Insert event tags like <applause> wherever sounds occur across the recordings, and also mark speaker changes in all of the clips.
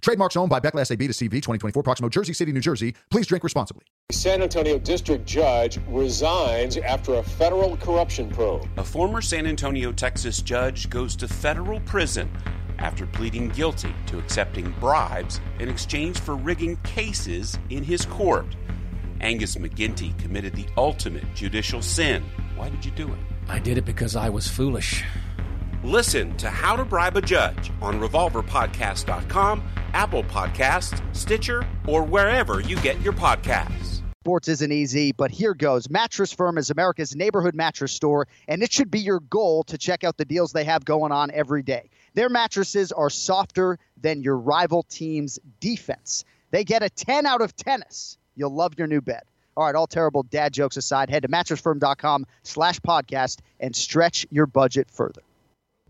Speaker 1: Trademarks owned by Beckless AB to CV 2024, Proximo, Jersey City, New Jersey. Please drink responsibly.
Speaker 2: San Antonio district judge resigns after a federal corruption probe.
Speaker 3: A former San Antonio, Texas judge goes to federal prison after pleading guilty to accepting bribes in exchange for rigging cases in his court. Angus McGinty committed the ultimate judicial sin. Why did you do it?
Speaker 4: I did it because I was foolish.
Speaker 3: Listen to How to Bribe a Judge on RevolverPodcast.com, Apple Podcasts, Stitcher, or wherever you get your podcasts.
Speaker 5: Sports isn't easy, but here goes. Mattress Firm is America's neighborhood mattress store, and it should be your goal to check out the deals they have going on every day. Their mattresses are softer than your rival team's defense. They get a 10 out of tennis. You'll love your new bed. All right, all terrible dad jokes aside, head to mattressfirm.com slash podcast and stretch your budget further.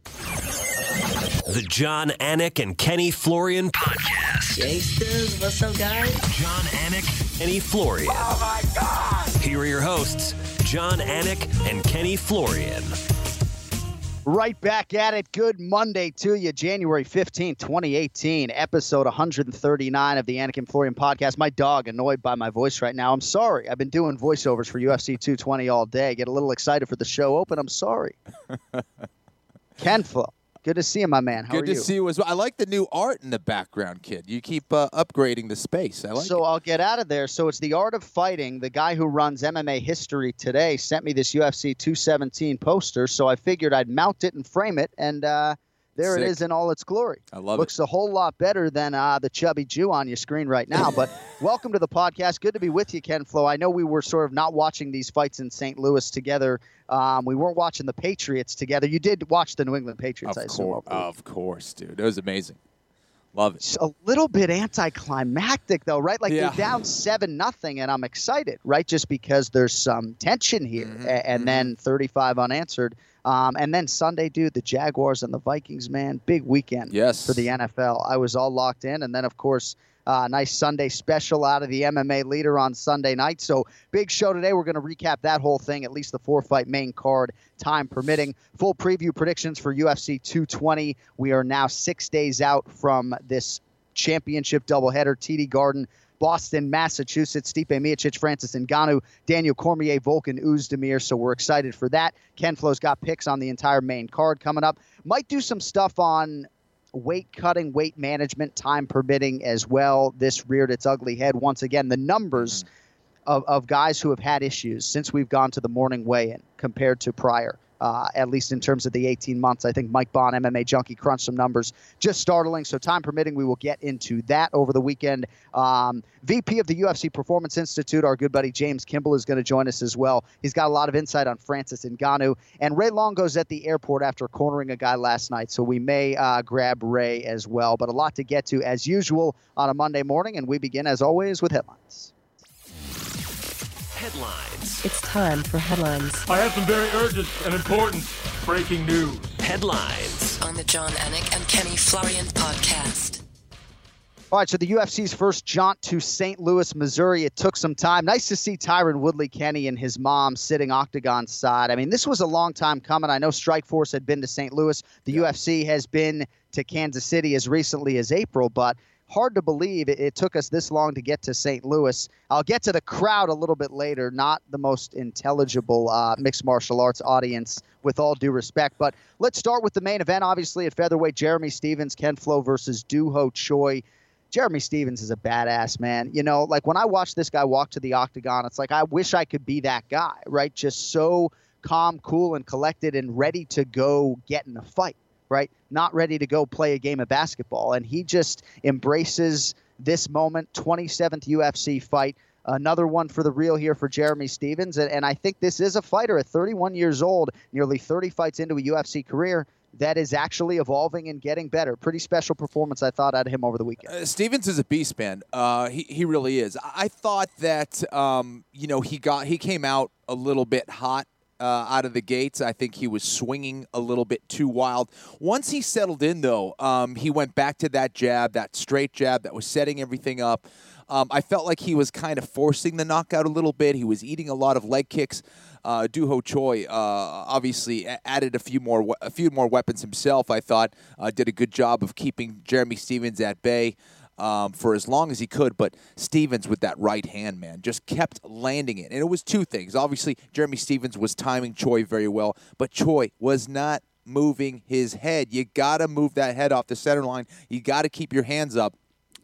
Speaker 6: The John Anik and Kenny Florian podcast.
Speaker 7: Gangsters, what's up, guys?
Speaker 6: John Anik, and Kenny Florian.
Speaker 7: Oh my God!
Speaker 6: Here are your hosts, John Anik and Kenny Florian.
Speaker 5: Right back at it. Good Monday to you, January 15th, 2018, episode 139 of the Anik and Florian podcast. My dog annoyed by my voice right now. I'm sorry. I've been doing voiceovers for UFC 220 all day. Get a little excited for the show open. I'm sorry. <laughs> Ken Flo. Good to see you, my man. How
Speaker 8: Good
Speaker 5: are
Speaker 8: to
Speaker 5: you?
Speaker 8: see you as well. I like the new art in the background, kid. You keep uh, upgrading the space. I like
Speaker 5: so
Speaker 8: it.
Speaker 5: I'll get out of there. So it's the art of fighting. The guy who runs MMA history today sent me this UFC 217 poster, so I figured I'd mount it and frame it, and uh, there it
Speaker 8: Sick.
Speaker 5: is in all its glory.
Speaker 8: I love
Speaker 5: Looks a whole lot better than uh, the chubby Jew on your screen right now. But <laughs> welcome to the podcast. Good to be with you, Ken Flo. I know we were sort of not watching these fights in St. Louis together. Um, we weren't watching the Patriots together. You did watch the New England Patriots, I
Speaker 8: Of
Speaker 5: assume.
Speaker 8: course, of course, dude. It was amazing. Love it.
Speaker 5: it's a little bit anticlimactic though right like
Speaker 8: Yeah.
Speaker 5: they're down seven nothing and i'm excited right just because there's some tension here
Speaker 8: Mhm,
Speaker 5: A- and then 35 unanswered um, and then sunday dude the jaguars and the vikings man big weekend
Speaker 8: Yes.
Speaker 5: for the nfl i was all locked in and then of course uh, nice Sunday special out of the MMA leader on Sunday night. So, big show today. We're going to recap that whole thing, at least the four fight main card, time permitting. Full preview predictions for UFC 220. We are now six days out from this championship doubleheader, TD Garden. Boston, Massachusetts, Stipe Miocic, Francis Ngannou, Daniel Cormier, Volkan Oezdemir. So we're excited for that. Ken Flo's got picks on the entire main card coming up. Might do some stuff on weight cutting, weight management, time permitting as well. This reared its ugly head once again. The numbers mm-hmm. of, of guys who have had issues since we've gone to the morning weigh in compared to prior. Uh, at least in terms of the 18 months, I think Mike Bohn, MMA Junkie, crunched some numbers just startling. So, time permitting, we will get into that over the weekend. Um, VP of the UFC Performance Institute, our good buddy James Kimball, is going to join us as well. He's got a lot of insight on Francis Ngannou. And Ray Longo's at the airport after cornering a guy last night. So, we may uh, grab Ray as well. But a lot to get to as usual on a Monday morning. And we begin, as always, with headlines.
Speaker 6: Headlines.
Speaker 9: It's time for headlines.
Speaker 10: I have some very urgent and important breaking news.
Speaker 6: Headlines.
Speaker 9: On the John Anik and Kenny Florian podcast.
Speaker 5: All right, so the UFC's first jaunt to St. Louis, Missouri. It took some time. Nice to see Tyron Woodley Kenny and his mom sitting octagon side. I mean, this was a long time coming. I know Strikeforce had been to St. Louis. The UFC has been to Kansas City as recently as April, but hard to believe it, it took us this long to get to St. Louis. I'll get to the crowd a little bit later. Not the most intelligible uh, mixed martial arts audience, with all due respect. But let's start with the main event. Obviously, at featherweight, Jeremy Stephens, Ken Flo versus Doo Ho Choi. Jeremy Stephens is a badass man. You know, like when I watch this guy walk to the octagon, it's like I wish I could be that guy, right? Just so calm, cool, and collected and ready to go get in a fight, right? Not ready to go play a game of basketball. And he just embraces this moment, 27th UFC fight. Another one for the real here for Jeremy Stephens. And, and I think this is a fighter at 31 years old, nearly 30 fights into a UFC career. that is actually evolving and getting better. Pretty special performance, I thought, out of him over the weekend.
Speaker 8: Uh, Stephens is a beast, man. Uh, he he really is. I thought that um, you know he got he came out a little bit hot uh, out of the gates. I think he was swinging a little bit too wild. Once he settled in, though, um, he went back to that jab, that straight jab that was setting everything up. Um, I felt like he was kind of forcing the knockout a little bit. He was eating a lot of leg kicks. Uh, Doo Ho Choi uh, obviously added a few more a few more weapons himself. I thought uh, did a good job of keeping Jeremy Stephens at bay. Um, for as long as he could, but Stephens with that right hand, man, just kept landing it. And it was two things. Obviously, Jeremy Stephens was timing Choi very well, but Choi was not moving his head. You got to move that head off the center line. You got to keep your hands up.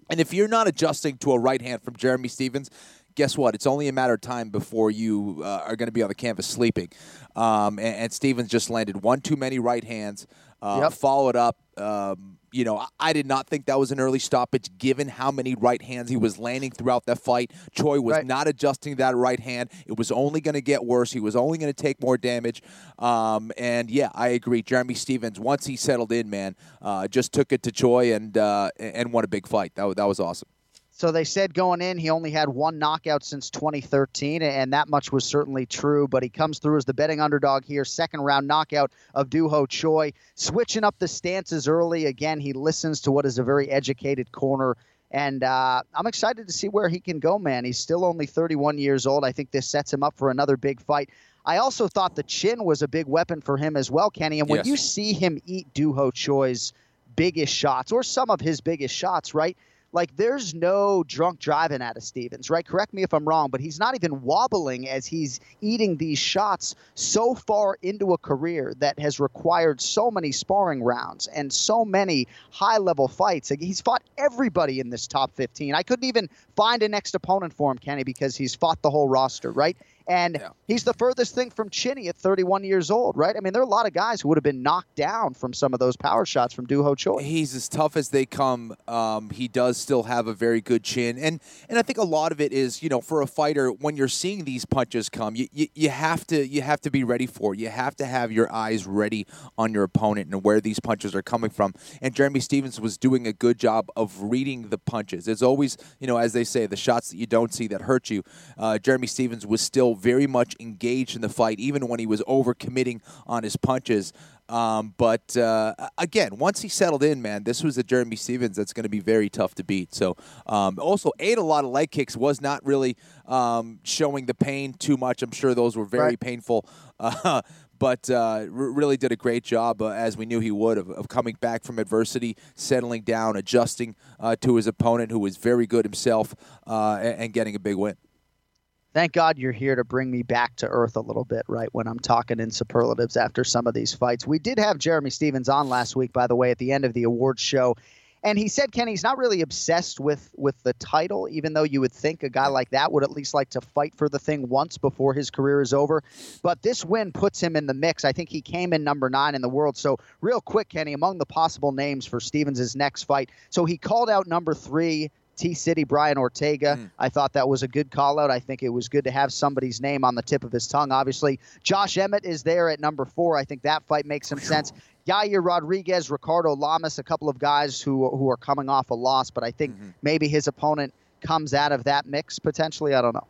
Speaker 8: And if you're not adjusting to a right hand from Jeremy Stephens, guess what? It's only a matter of time before you uh, are going to be on the canvas sleeping. Um, and, and, Stephens just landed one too many right hands, uh, yep. followed up. Um, you know, I did not think that was an early stoppage given how many right hands he was landing throughout that fight. Choi was right. not adjusting that right hand. It was only going to get worse. He was only going to take more damage. Um, and yeah, I agree. Jeremy Stephens, once he settled in, man, uh, just took it to Choi and uh, and won a big fight. That, that was awesome.
Speaker 5: So they said going in, he only had one knockout since 2013, and that much was certainly true. But he comes through as the betting underdog here. Second round knockout of Duho Choi. Switching up the stances early. Again, he listens to what is a very educated corner. And uh, I'm excited to see where he can go, man. He's still only 31 years old. I think this sets him up for another big fight. I also thought the chin was a big weapon for him as well, Kenny. And when yes. you see him eat Duho Choi's biggest shots, or some of his biggest shots, right? Like there's no drunk driving out of Stephens, right? Correct me if I'm wrong, but he's not even wobbling as he's eating these shots so far into a career that has required so many sparring rounds and so many high level fights. He's fought everybody in this top 15. I couldn't even find a next opponent for him, Kenny, because he's fought the whole roster, right? And yeah. he's the furthest thing from Chinny at 31 years old, right? I mean, there are a lot of guys who would have been knocked down from some of those power shots from Doo Ho Choi.
Speaker 8: He's as tough as they come. Um, he does still have a very good chin, and and I think a lot of it is, you know, for a fighter when you're seeing these punches come, you, you, you have to you have to be ready for. It. You have to have your eyes ready on your opponent and where these punches are coming from. And Jeremy Stephens was doing a good job of reading the punches. It's always, you know, as they say, the shots that you don't see that hurt you. Uh, Jeremy Stephens was still very much engaged in the fight, even when he was overcommitting on his punches. Um, but uh, again, once he settled in, man, this was a Jeremy Stephens that's going to be very tough to beat. So, um, also ate a lot of leg kicks, was not really um, showing the pain too much. I'm sure those were very right. painful. Uh, <laughs> but uh, really did a great job, uh, as we knew he would, of, of, coming back from adversity, settling down, adjusting uh, to his opponent, who was very good himself, uh, and, and, getting a big win
Speaker 5: thank God you're here to bring me back to earth a little bit, right? When I'm talking in superlatives after some of these fights. We did have Jeremy Stephens on last week, by the way, at the end of the awards show. And he said, Kenny's not really obsessed with with the title, even though you would think a guy like that would at least like to fight for the thing once before his career is over. But this win puts him in the mix. I think he came in number nine in the world. So real quick, Kenny, among the possible names for Stephens' next fight. So he called out number three, T City, Brian Ortega. Mm. I thought that was a good call out. I think it was good to have somebody's name on the tip of his tongue. Obviously, Josh Emmett is there at number four. I think that fight makes some sense. Yair Rodriguez, Ricardo Lamas, a couple of guys who who are coming off a loss, but I think mm-hmm. maybe his opponent comes out of that mix potentially. I don't know.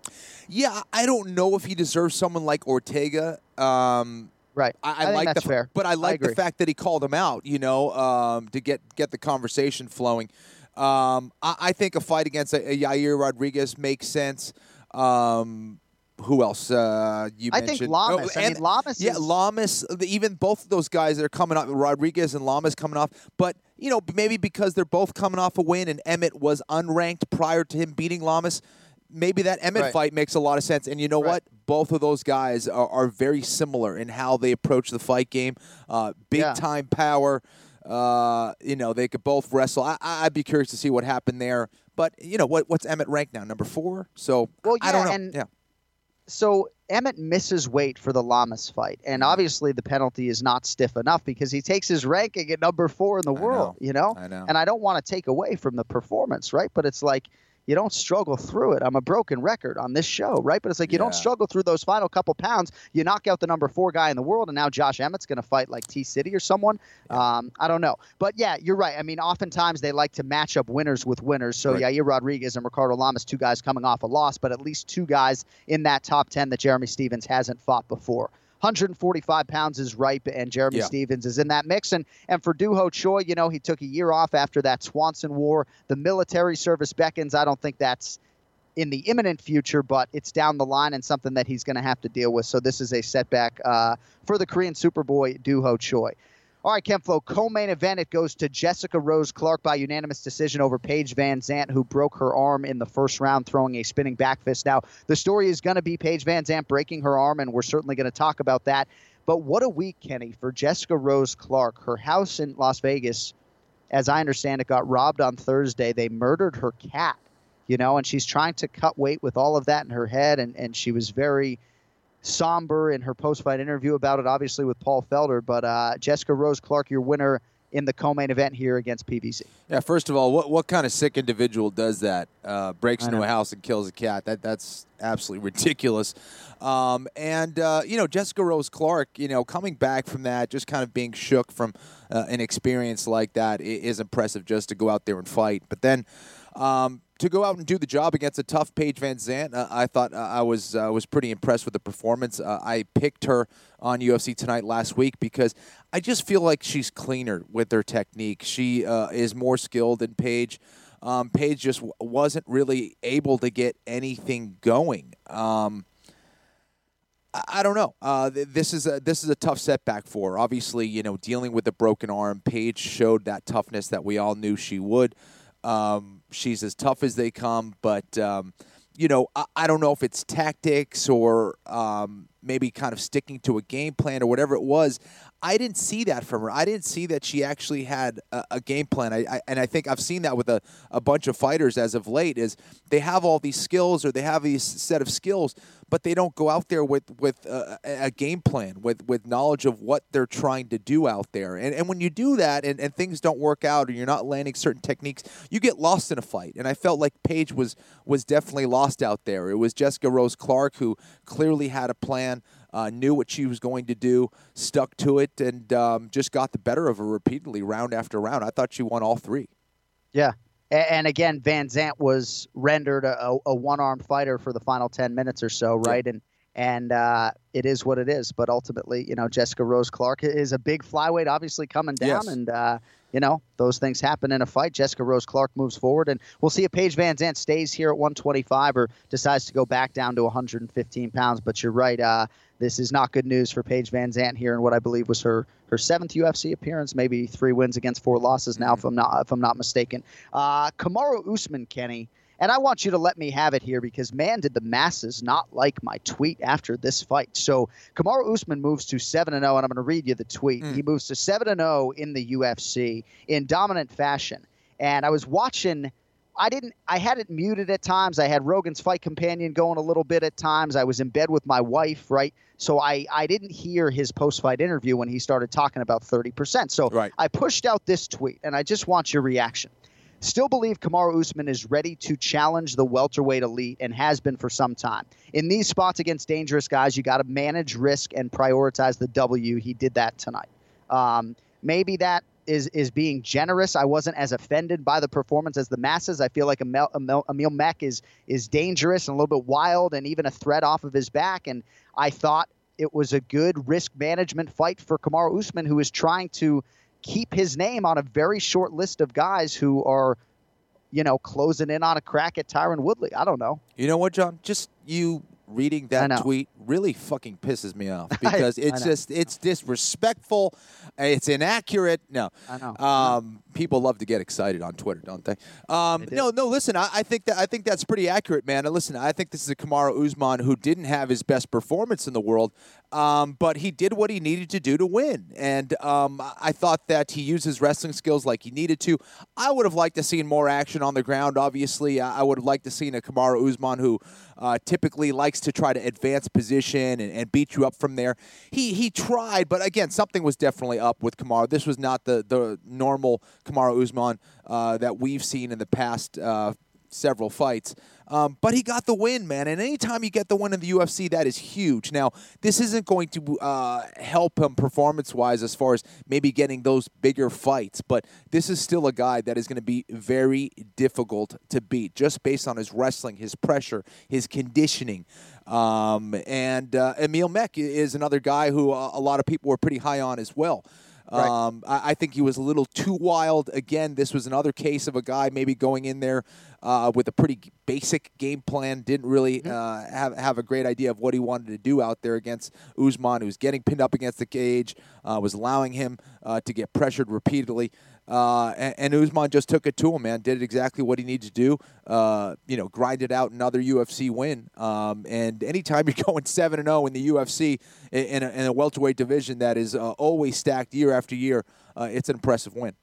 Speaker 8: Yeah, I don't know if he deserves someone like Ortega. Um,
Speaker 5: Right.
Speaker 8: I,
Speaker 5: I,
Speaker 8: like
Speaker 5: the
Speaker 8: fair. but I like
Speaker 5: I
Speaker 8: the fact that he called him out. You know, um, to get get the conversation flowing. Um, I, I, think a fight against a, a Yair Rodriguez makes sense. Um, who else? Uh, you
Speaker 5: I
Speaker 8: mentioned.
Speaker 5: think Lamas.
Speaker 8: Oh,
Speaker 5: and, I mean, Lamas.
Speaker 8: Yeah,
Speaker 5: is...
Speaker 8: Lamas. Even both of those guys that are coming off, Rodriguez and Lamas coming off. But you know, maybe because they're both coming off a win, and Emmett was unranked prior to him beating Lamas. Maybe that Emmett right. fight makes a lot of sense. And you know right. what? Both of those guys are, are, very similar in how they approach the fight game. Uh, big yeah. time power. Uh, you know, they could both wrestle. I, would be curious to see what happened there. But you know, what what's Emmett ranked now? Number four. So
Speaker 5: well, yeah,
Speaker 8: I don't know.
Speaker 5: And
Speaker 8: yeah.
Speaker 5: So Emmett misses weight for the Lamas fight, and mm-hmm. obviously the penalty is not stiff enough because he takes his ranking at number four in the world.
Speaker 8: Know.
Speaker 5: You know,
Speaker 8: I know.
Speaker 5: And I don't want to take away from the performance, right? But it's like you don't struggle through it. I'm a broken record on this show, right? But it's like you don't struggle through those final couple pounds. You knock out the number four guy in the world, and now Josh Emmett's going to fight like T City or someone. Um, I don't know, but yeah, you're right. I mean, oftentimes they like to match up winners with winners. So
Speaker 8: Right.
Speaker 5: Yair Rodriguez and Ricardo Lamas, two guys coming off a loss, but at least two guys in that top ten that Jeremy Stephens hasn't fought before. 145 pounds is ripe, and Jeremy
Speaker 8: Yeah.
Speaker 5: Stephens is in that mix. And and for Duho Choi, you know, he took a year off after that Swanson War. The military service beckons. I don't think that's in the imminent future, but it's down the line and something that he's going to have to deal with. So this is a setback uh, for the Korean Superboy Duho Choi. All right, Ken Flo, co-main event. It goes to Jessica Rose Clark by unanimous decision over Paige Van Zant, who broke her arm in the first round throwing a spinning back fist. Now, the story is going to be Paige Van Zant breaking her arm, and we're certainly going to talk about that. But what a week, Kenny, for Jessica Rose Clark. Her house in Las Vegas, as I understand it, got robbed on Thursday. They murdered her cat, you know, and she's trying to cut weight with all of that in her head, and, and she was very somber in her post-fight interview about it, obviously with Paul Felder. But uh, Jessica Rose Clark, your winner in the co-main event here against PVZ.
Speaker 8: Yeah, first of all, what what kind of sick individual does that? Uh, breaks into a house and kills a cat. That that's absolutely ridiculous. Um, and uh, you know, Jessica Rose Clark, you know, coming back from that, just kind of being shook from uh, an experience like that i- impressive. Just to go out there and fight, but then. Um, to go out and do the job against a tough Paige Van Zant, uh, I thought uh, I was uh, was pretty impressed with the performance. Uh, I picked her on UFC tonight last week because I just feel like she's cleaner with her technique. She uh, is more skilled than Paige. Um, Paige just w- wasn't really able to get anything going. Um, I- don't know. Uh, this is a this is a tough setback for her. Obviously, you know, dealing with a broken arm, Paige showed that toughness that we all knew she would. Um, she's as tough as they come, but um, you know, I, I don't know if it's tactics or um, maybe kind of sticking to a game plan or whatever it was. I didn't see that from her. I didn't see that she actually had a, a game plan. I, I, and I think I've seen that with a, a bunch of fighters as of late. Is they have all these skills or they have these set of skills, but they don't go out there with with a, a game plan, with with knowledge of what they're trying to do out there. And and when you do that and, and things don't work out or you're not landing certain techniques, you get lost in a fight. And I felt like Paige was was definitely lost out there. It was Jessica Rose Clark who clearly had a plan. Uh, knew what she was going to do, stuck to it, and um, just got the better of her repeatedly, round after round. I thought she won all three.
Speaker 5: Yeah. And again, Van Zant was rendered a, a- one-armed fighter for the final ten minutes or so, right? And and uh, it is what it is. But ultimately, you know, Jessica Rose Clark is a big flyweight, obviously coming down,
Speaker 8: Yes.
Speaker 5: and uh, you know those things happen in a fight. Jessica Rose Clark moves forward, and we'll see if Paige Van Zant stays here at 125 or decides to go back down to 115 pounds. But you're right. Uh, this is not good news for Paige Van Zant here in what I believe was her her seventh UFC appearance, maybe three wins against four losses now, if I'm not if I'm not mistaken. Uh, Kamaru Usman, Kenny, and I want you to let me have it here because man, did the masses not like my tweet after this fight. So Kamaru Usman moves to seven and zero, and I'm going to read you the tweet. He moves to seven and zero in the UFC in dominant fashion, and I was watching. I didn't. I had it muted at times. I had Rogan's Fight Companion going a little bit at times. I was in bed with my wife, right? So I I didn't hear his post fight interview when he started talking about thirty percent. So
Speaker 8: Right.
Speaker 5: I pushed out this tweet, and I just want your reaction. Still believe Kamaru Usman is ready to challenge the welterweight elite and has been for some time. In these spots against dangerous guys, you got to manage risk and prioritize the W. He did that tonight. Um, maybe that is is being generous. I wasn't as offended by the performance as the masses. I feel like Emil, Emil, Emil Meek is is dangerous and a little bit wild and even a threat off of his back. And I thought it was a good risk management fight for Kamaru Usman, who is trying to keep his name on a very short list of guys who are, you know, closing in on a crack at Tyron Woodley. I don't know.
Speaker 8: You know what, John? Just you reading that tweet really fucking pisses me off <laughs> because
Speaker 5: I
Speaker 8: it's
Speaker 5: know.
Speaker 8: just it's disrespectful, it's inaccurate. No,
Speaker 5: I know.
Speaker 8: Um, people love to get excited on Twitter, don't they? Um,
Speaker 5: They do.
Speaker 8: no, no. Listen, I, I think that I think that's pretty accurate, man. And listen, I think this is a Kamaru Usman who didn't have his best performance in the world, um, but he did what he needed to do to win. And um, I thought that he used his wrestling skills like he needed to. I would have liked to seen more action on the ground. Obviously, I would have liked to seen a Kamaru Usman who uh, typically likes to try to advance position and, and beat you up from there. He he tried, but again, something was definitely up with Kamaru. This was not the the normal Kamaru Usman uh, that we've seen in the past. Uh, several fights. Um, but he got the win, man. And anytime you get the win in the UFC, that is huge. Now, this isn't going to uh, help him performance wise as far as maybe getting those bigger fights, but this is still a guy that is going to be very difficult to beat just based on his wrestling, his pressure, his conditioning. Um, and uh, Emil Meek is another guy who a, a lot of people were pretty high on as well.
Speaker 5: Right.
Speaker 8: Um, I, I think he was a little too wild. Again, this was another case of a guy maybe going in there uh, with a pretty basic game plan. Didn't really uh, have have a great idea of what he wanted to do out there against Usman, who was getting pinned up against the cage, uh, was allowing him uh, to get pressured repeatedly. Uh, and, and Usman just took it to him, man. Did exactly what he needed to do. Uh, you know, grinded out another UFC win. Um, and anytime <laughs> you're going seven and zero in the UFC in, a, in a welterweight division that is uh, always stacked year after year, uh, it's an impressive win.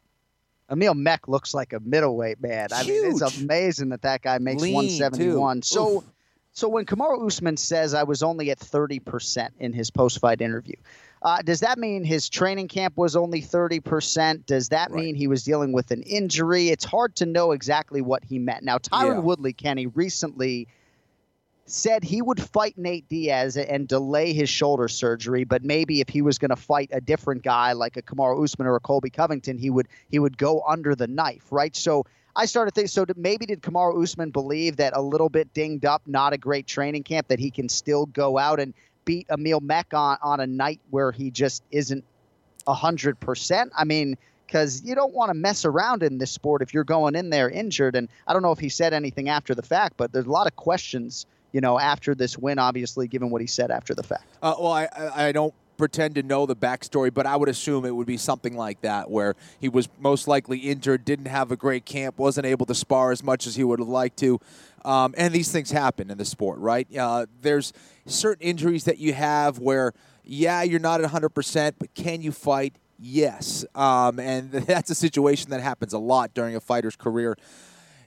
Speaker 5: Emil Meek looks like a middleweight man. I mean, it's amazing that that guy makes
Speaker 8: Lean,
Speaker 5: 171.
Speaker 8: too.
Speaker 5: So,
Speaker 8: Oof.
Speaker 5: so when Kamaru Usman says I was only at 30% in his post-fight interview, uh, does that mean his training camp was only 30%? Does that
Speaker 8: Right.
Speaker 5: mean he was dealing with an injury? It's hard to know exactly what he meant. Now, Tyron
Speaker 8: Yeah.
Speaker 5: Woodley, Kenny, recently said he would fight Nate Diaz and delay his shoulder surgery, but maybe if he was going to fight a different guy like a Kamaru Usman or a Colby Covington, he would he would go under the knife, right? So I started thinking. So maybe did Kamaru Usman believe that a little bit dinged up, not a great training camp, that he can still go out and beat Emil Meek on on a night where he just isn't hundred percent? I mean. Because you don't want to mess around in this sport if you're going in there injured. And I don't know if he said anything after the fact, but there's a lot of questions you know, after this win, obviously, given what he said after the fact.
Speaker 8: Uh, well, I I don't pretend to know the backstory, but I would assume it would be something like that, where he was most likely injured, didn't have a great camp, wasn't able to spar as much as he would have liked to. Um, and these things happen in the sport, right? Uh, there's certain injuries that you have where, yeah, you're not at 100%, but can you fight? Yes. Um, and <laughs> that's a situation that happens a lot during a fighter's career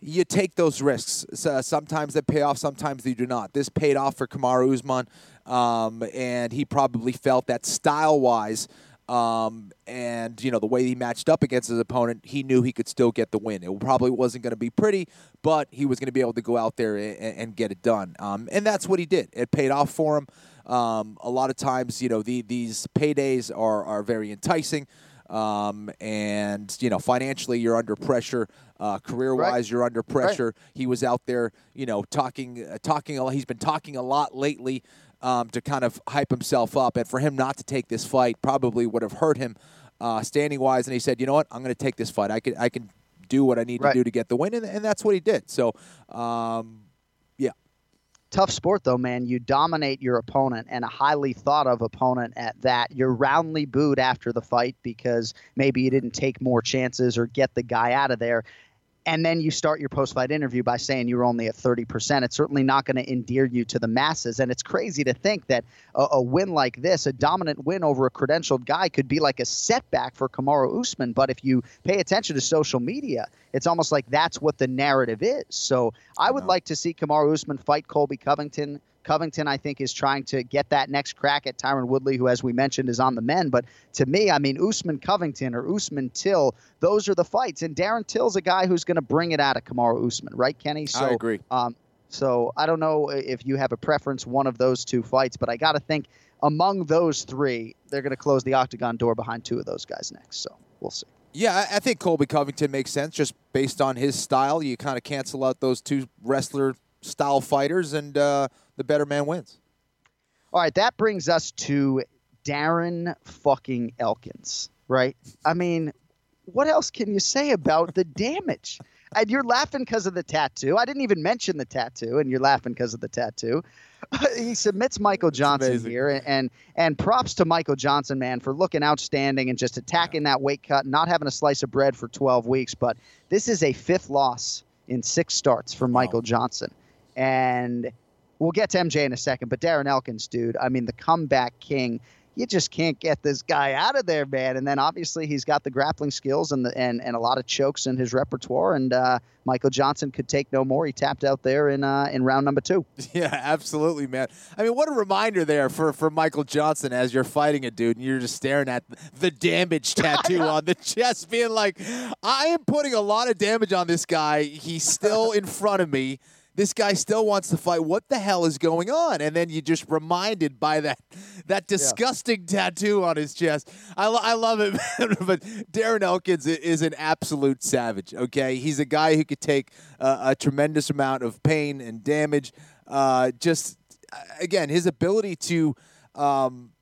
Speaker 8: you take those risks. So sometimes they pay off, sometimes they do not. This paid off for Kamaru Usman, um, and he probably felt that style wise. Um, and you know the way he matched up against his opponent, he knew he could still get the win. It probably wasn't going to be pretty, but he was going to be able to go out there and, and get it done. Um, and that's what he did. It paid off for him. Um, a lot of times, you know, the, these paydays are are very enticing. Um, and you know, financially, you're under pressure. Uh, career-wise,
Speaker 5: Right.
Speaker 8: you're under pressure. He was out there, you know, talking, uh, talking. a lot- He's been talking a lot lately um, to kind of hype himself up, and for him not to take this fight probably would have hurt him uh, standing-wise. And he said, "You know what? I'm going to take this fight. I can, I can do what I need
Speaker 5: Right.
Speaker 8: to do to get the win," and, and that's what he did. So, um, yeah,
Speaker 5: Tough sport, though, man. You dominate your opponent and a highly thought of opponent at that. You're roundly booed after the fight because maybe you didn't take more chances or get the guy out of there. And then you start your post fight interview by saying you were only at 30%. It's certainly not going to endear you to the masses. And it's crazy to think that a, a win like this, a dominant win over a credentialed guy, could be like a setback for Kamaru Usman. But if you pay attention to social media, it's almost like that's what the narrative is. So I would like to see Kamaru Usman fight Colby Covington. Covington, I think, is trying to get that next crack at Tyron Woodley, who, as we mentioned, is on the men. But to me, I mean, Usman Covington or Usman Till, those are the fights. And Darren Till's a guy who's going to bring it out of Kamaru Usman, right, Kenny? So,
Speaker 8: I agree.
Speaker 5: Um, so I don't know if you have a preference, one of those two fights, but I got to think among those three, they're going to close the octagon door behind two of those guys next. So we'll see.
Speaker 8: Yeah, I I think Colby Covington makes sense just based on his style. You kind of cancel out those two wrestler style fighters, and uh, the better man wins.
Speaker 5: All right, that brings us to Darren fucking Elkins, right? I mean, what else can you say about the damage? And you're laughing because of the tattoo. I didn't even mention the tattoo, and you're laughing because of the tattoo. <laughs> he submits Michael Johnson here, and, and and props to Michael Johnson, man, for looking outstanding and just attacking that weight cut, not having a slice of bread for 12 weeks. But this is a fifth loss in six starts for Michael Johnson, and we'll get to MJ in a second. But Darren Elkins, dude, I mean, the comeback king. you just can't get this guy out of there, man. And then obviously he's got the grappling skills and the, and, and a lot of chokes in his repertoire. And uh, Michael Johnson could take no more. He tapped out there in uh, in round number two. <laughs>
Speaker 8: Yeah, absolutely, man. I mean, what a reminder there for, for Michael Johnson as you're fighting a dude and you're just staring at the damage <laughs> tattoo on the chest, being like, I am putting a lot of damage on this guy. He's still in front of me this guy still wants to fight. What the hell is going on? And then you just reminded by that that disgusting yeah. tattoo on his chest. I, lo- I love it, <laughs> but Darren Elkins is an absolute savage. Okay, he's a guy who could take uh, a tremendous amount of pain and damage. Uh, just again, his ability to. Um,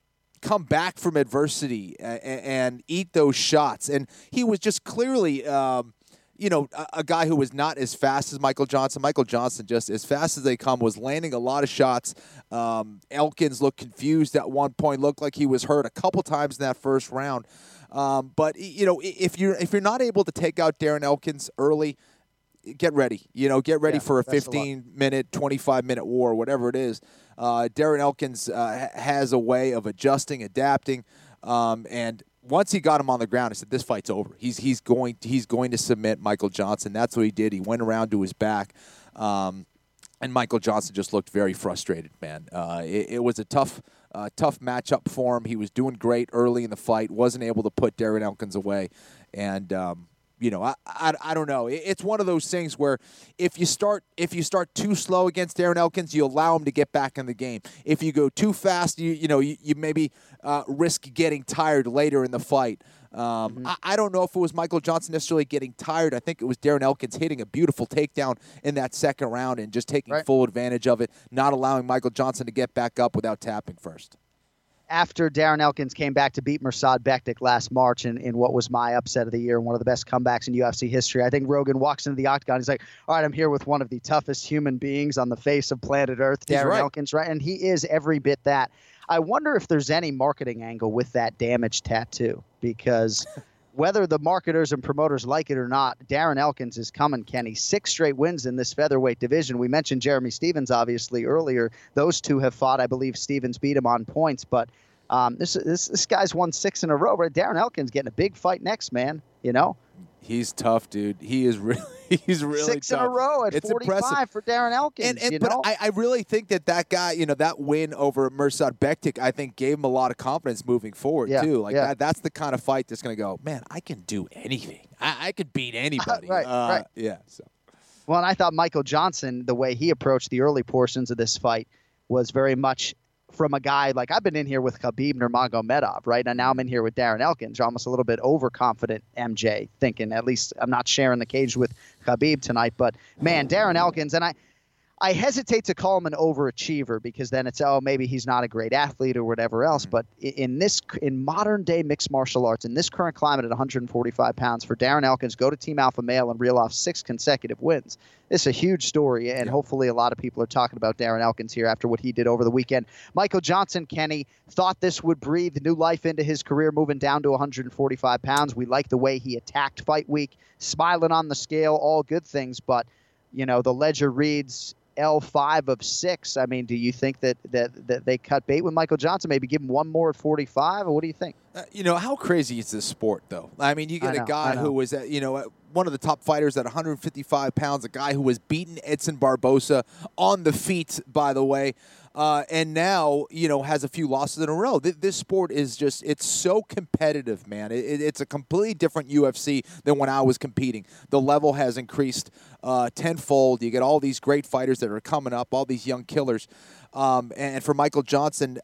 Speaker 8: come back from adversity and, and, eat those shots. And he was just clearly um, you know, a, a, guy who was not as fast as Michael Johnson. Michael Johnson, just as fast as they come, was landing a lot of shots. Um, Elkins looked confused at one point, looked like he was hurt a couple times in that first round. Um, but you know, if you're if you're not able to take out Darren Elkins early, get ready. You know, get ready yeah, for a 15 a minute, 25 minute war, whatever it is. Uh, Darren Elkins uh, has a way of adjusting, adapting, um, and once he got him on the ground, I said, "This fight's over. He's he's going he's going to submit Michael Johnson." That's what he did. He went around to his back, um, and Michael Johnson just looked very frustrated. Man, uh, it, it, was a tough uh, tough matchup for him. He was doing great early in the fight, wasn't able to put Darren Elkins away, and um, you know, I, I, I don't know. It's one of those things where if you start if you start too slow against Darren Elkins, you allow him to get back in the game. If you go too fast, you you know you, you maybe uh, risk getting tired later in the fight. Um, mm-hmm. I, I, don't know if it was Michael Johnson necessarily getting tired. I think it was Darren Elkins hitting a beautiful takedown in that second round and just taking right. full advantage of it, not allowing Michael Johnson to get back up without tapping first
Speaker 5: after Darren Elkins came back to beat Mirsad Bektic last March in, in what was my upset of the year and one of the best comebacks in UFC history, I think Rogan walks into the octagon. He's like, all right, I'm here with one of the toughest human beings on the face of planet Earth, Darren right. Elkins, right? And he is every bit that. I wonder if there's any marketing angle with that damage tattoo because <laughs> whether the marketers and promoters like it or not, Darren Elkins is coming, Kenny. Six straight wins in this featherweight division. We mentioned Jeremy Stephens, obviously, earlier. Those two have fought. I believe Stephens beat him on points, but um, this, this this guy's won six in a row. But Darren Elkins getting a big fight next, man. You know.
Speaker 8: He's tough, dude. He is <laughs> really, he's really
Speaker 5: six
Speaker 8: tough.
Speaker 5: in a row at
Speaker 8: it's
Speaker 5: 45
Speaker 8: impressive.
Speaker 5: for Darren Elkins.
Speaker 8: And, and but? I, I really think that that guy, you know, that win over Mirsad Bektic, I think gave him a lot of confidence moving forward
Speaker 5: yeah,
Speaker 8: too. Like
Speaker 5: yeah.
Speaker 8: that, that's the kind of fight that's going to go, man. I can do anything. I, I could beat <laughs> anybody.
Speaker 5: right,
Speaker 8: uh,
Speaker 5: right.
Speaker 8: Yeah. So.
Speaker 5: Well, and I thought Michael Johnson, the way he approached the early portions of this fight, was very much from a guy like I've been in here with Khabib Nurmagomedov, right? And now I'm in here with Darren Elkins, almost a little bit overconfident MJ, thinking at least I'm not sharing the cage with Khabib tonight. But man, Darren Elkins, and I, I hesitate to call him an overachiever because then it's oh maybe he's not a great athlete or whatever else. Mm-hmm. But in this in modern day mixed martial arts in this current climate at 145 pounds for Darren Elkins go to Team Alpha Male and reel off six consecutive wins. It's a huge story, and yeah. hopefully a lot of people are talking about Darren Elkins here after what he did over the weekend. Michael Johnson, Kenny thought this would breathe new life into his career, moving down to 145 pounds. We like the way he attacked fight week, smiling on the scale, all good things, but you know the ledger reads L5 of six. I mean, do you think that, that, that they cut bait with Michael Johnson? Maybe give him one more at 45? Or what do you think?
Speaker 8: Uh, you know, how crazy is this sport, though? I mean, you get know, a guy who was, at, you know, one of the top fighters at 155 pounds, a guy who was beaten Edson Barbosa on the feet, by the way uh, and now you know has a few losses in a row. This sport is just it's so competitive, man. It, it's a completely different UFC than when I was competing. The level has increased uh, tenfold. You get all these great fighters that are coming up, all these young killers, um, and for Michael Johnson.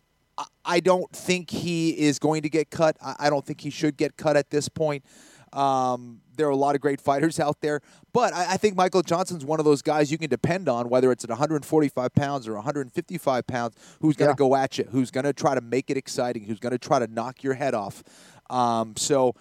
Speaker 8: I don't think he is going to get cut. I don't think he should get cut at this point. Um, there are a lot of great <laughs> fighters out there, but I, I, think Michael Johnson's one of those guys you can depend on, whether it's at 145 pounds or 155 pounds, who's going to yeah. go at you, who's going to try to make it exciting, who's going to try to knock your head off. Um, so.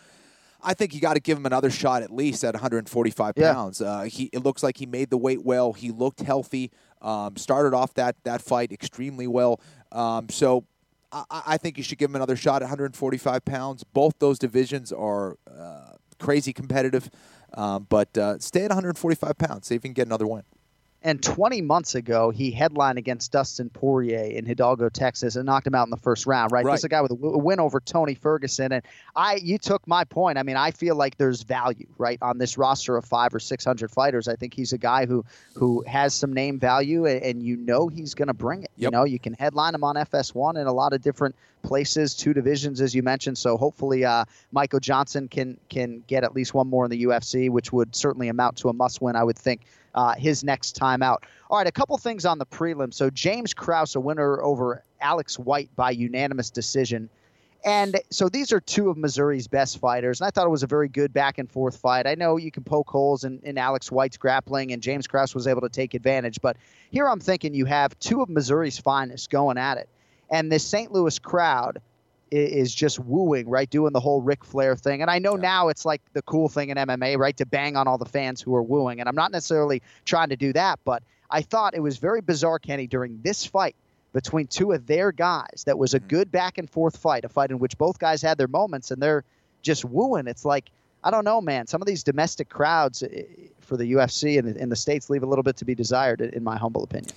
Speaker 8: I think you got to give him another shot at least at 145 pounds. Yeah. Uh, he it looks like he made the weight well. He looked healthy. Um, started off that that fight extremely well. Um, so I, I, think you should give him another shot at 145 pounds. Both those divisions are uh, crazy competitive. Um, but uh, stay at 145 pounds. See if you can get another win.
Speaker 5: And 20 months ago, he headlined against Dustin Poirier in Hidalgo, Texas, and knocked him out in the first round. Right,
Speaker 8: Right.
Speaker 5: this is a guy with a win over Tony Ferguson, and I, you took my point. I mean, I feel like there's value, right, on this roster of five or 600 fighters. I think he's a guy who who has some name value, and, and you know he's going to bring it. You know, you can headline him on FS1 in a lot of different places, two divisions, as you mentioned. So hopefully, uh, Michael Johnson can can get at least one more in the UFC, which would certainly amount to a must win, I would think, uh, his next time out. All right, a couple things on the prelim. So James Krause, a winner over Alex White by unanimous decision. And so these are two of Missouri's best fighters, and I thought it was a very good back and forth fight. I know you can poke holes in, in Alex White's grappling, and James Krause was able to take advantage, but here I'm thinking you have two of Missouri's finest going at it, and this St. Louis crowd is just wooing, right? Doing the whole Ric Flair thing. And I know now it's like the cool thing in MMA, right? To bang on all the fans who are wooing. And I'm not necessarily trying to do that, but I thought it was very bizarre, Kenny, during this fight between two of their guys that was a good back and forth fight, a fight in which both guys had their moments and they're just wooing. It's like, I don't know, man. Some of these domestic crowds eh, for the UFC and in the States leave a little bit to be desired, in my humble opinion.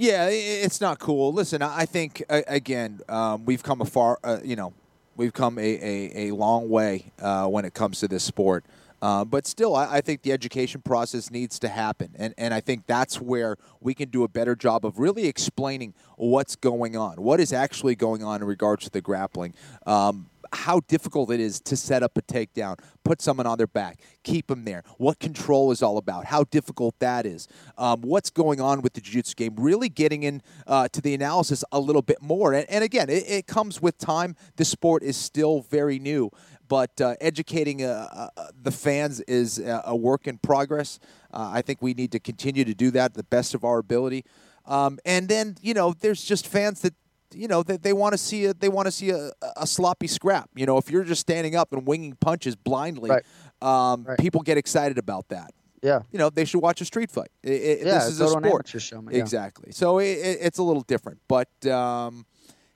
Speaker 8: Yeah, it's not cool. Listen, I think again, um, we've come a far, uh, you know, we've come a, a, a long way uh, when it comes to this sport. Uh, but still, I, I think the education process needs to happen, and and I think that's where we can do a better job of really explaining what's going on, what is actually going on in regards to the grappling. Um, how difficult it is to set up a takedown, put someone on their back, keep them there, what control is all about, how difficult that is, um, what's going on with the jiu-jitsu game, really getting in uh, the analysis a little bit more. And, and again, it, it comes with time. The sport is still very new, but uh, educating uh, uh, the fans is a, a work in progress. Uh, I think we need to continue to do that the best of our ability. Um, and then, you know, there's just fans that you know they, they want to see a they want to see a, a sloppy scrap. You know, if you're just standing up and winging punches blindly,
Speaker 5: Right.
Speaker 8: um, people get excited about that.
Speaker 5: Yeah.
Speaker 8: You know, they should watch a street fight. I- I-
Speaker 5: Yeah,
Speaker 8: this is a sport.
Speaker 5: show. Yeah.
Speaker 8: Exactly. So it, it, it's a little different, but. Um,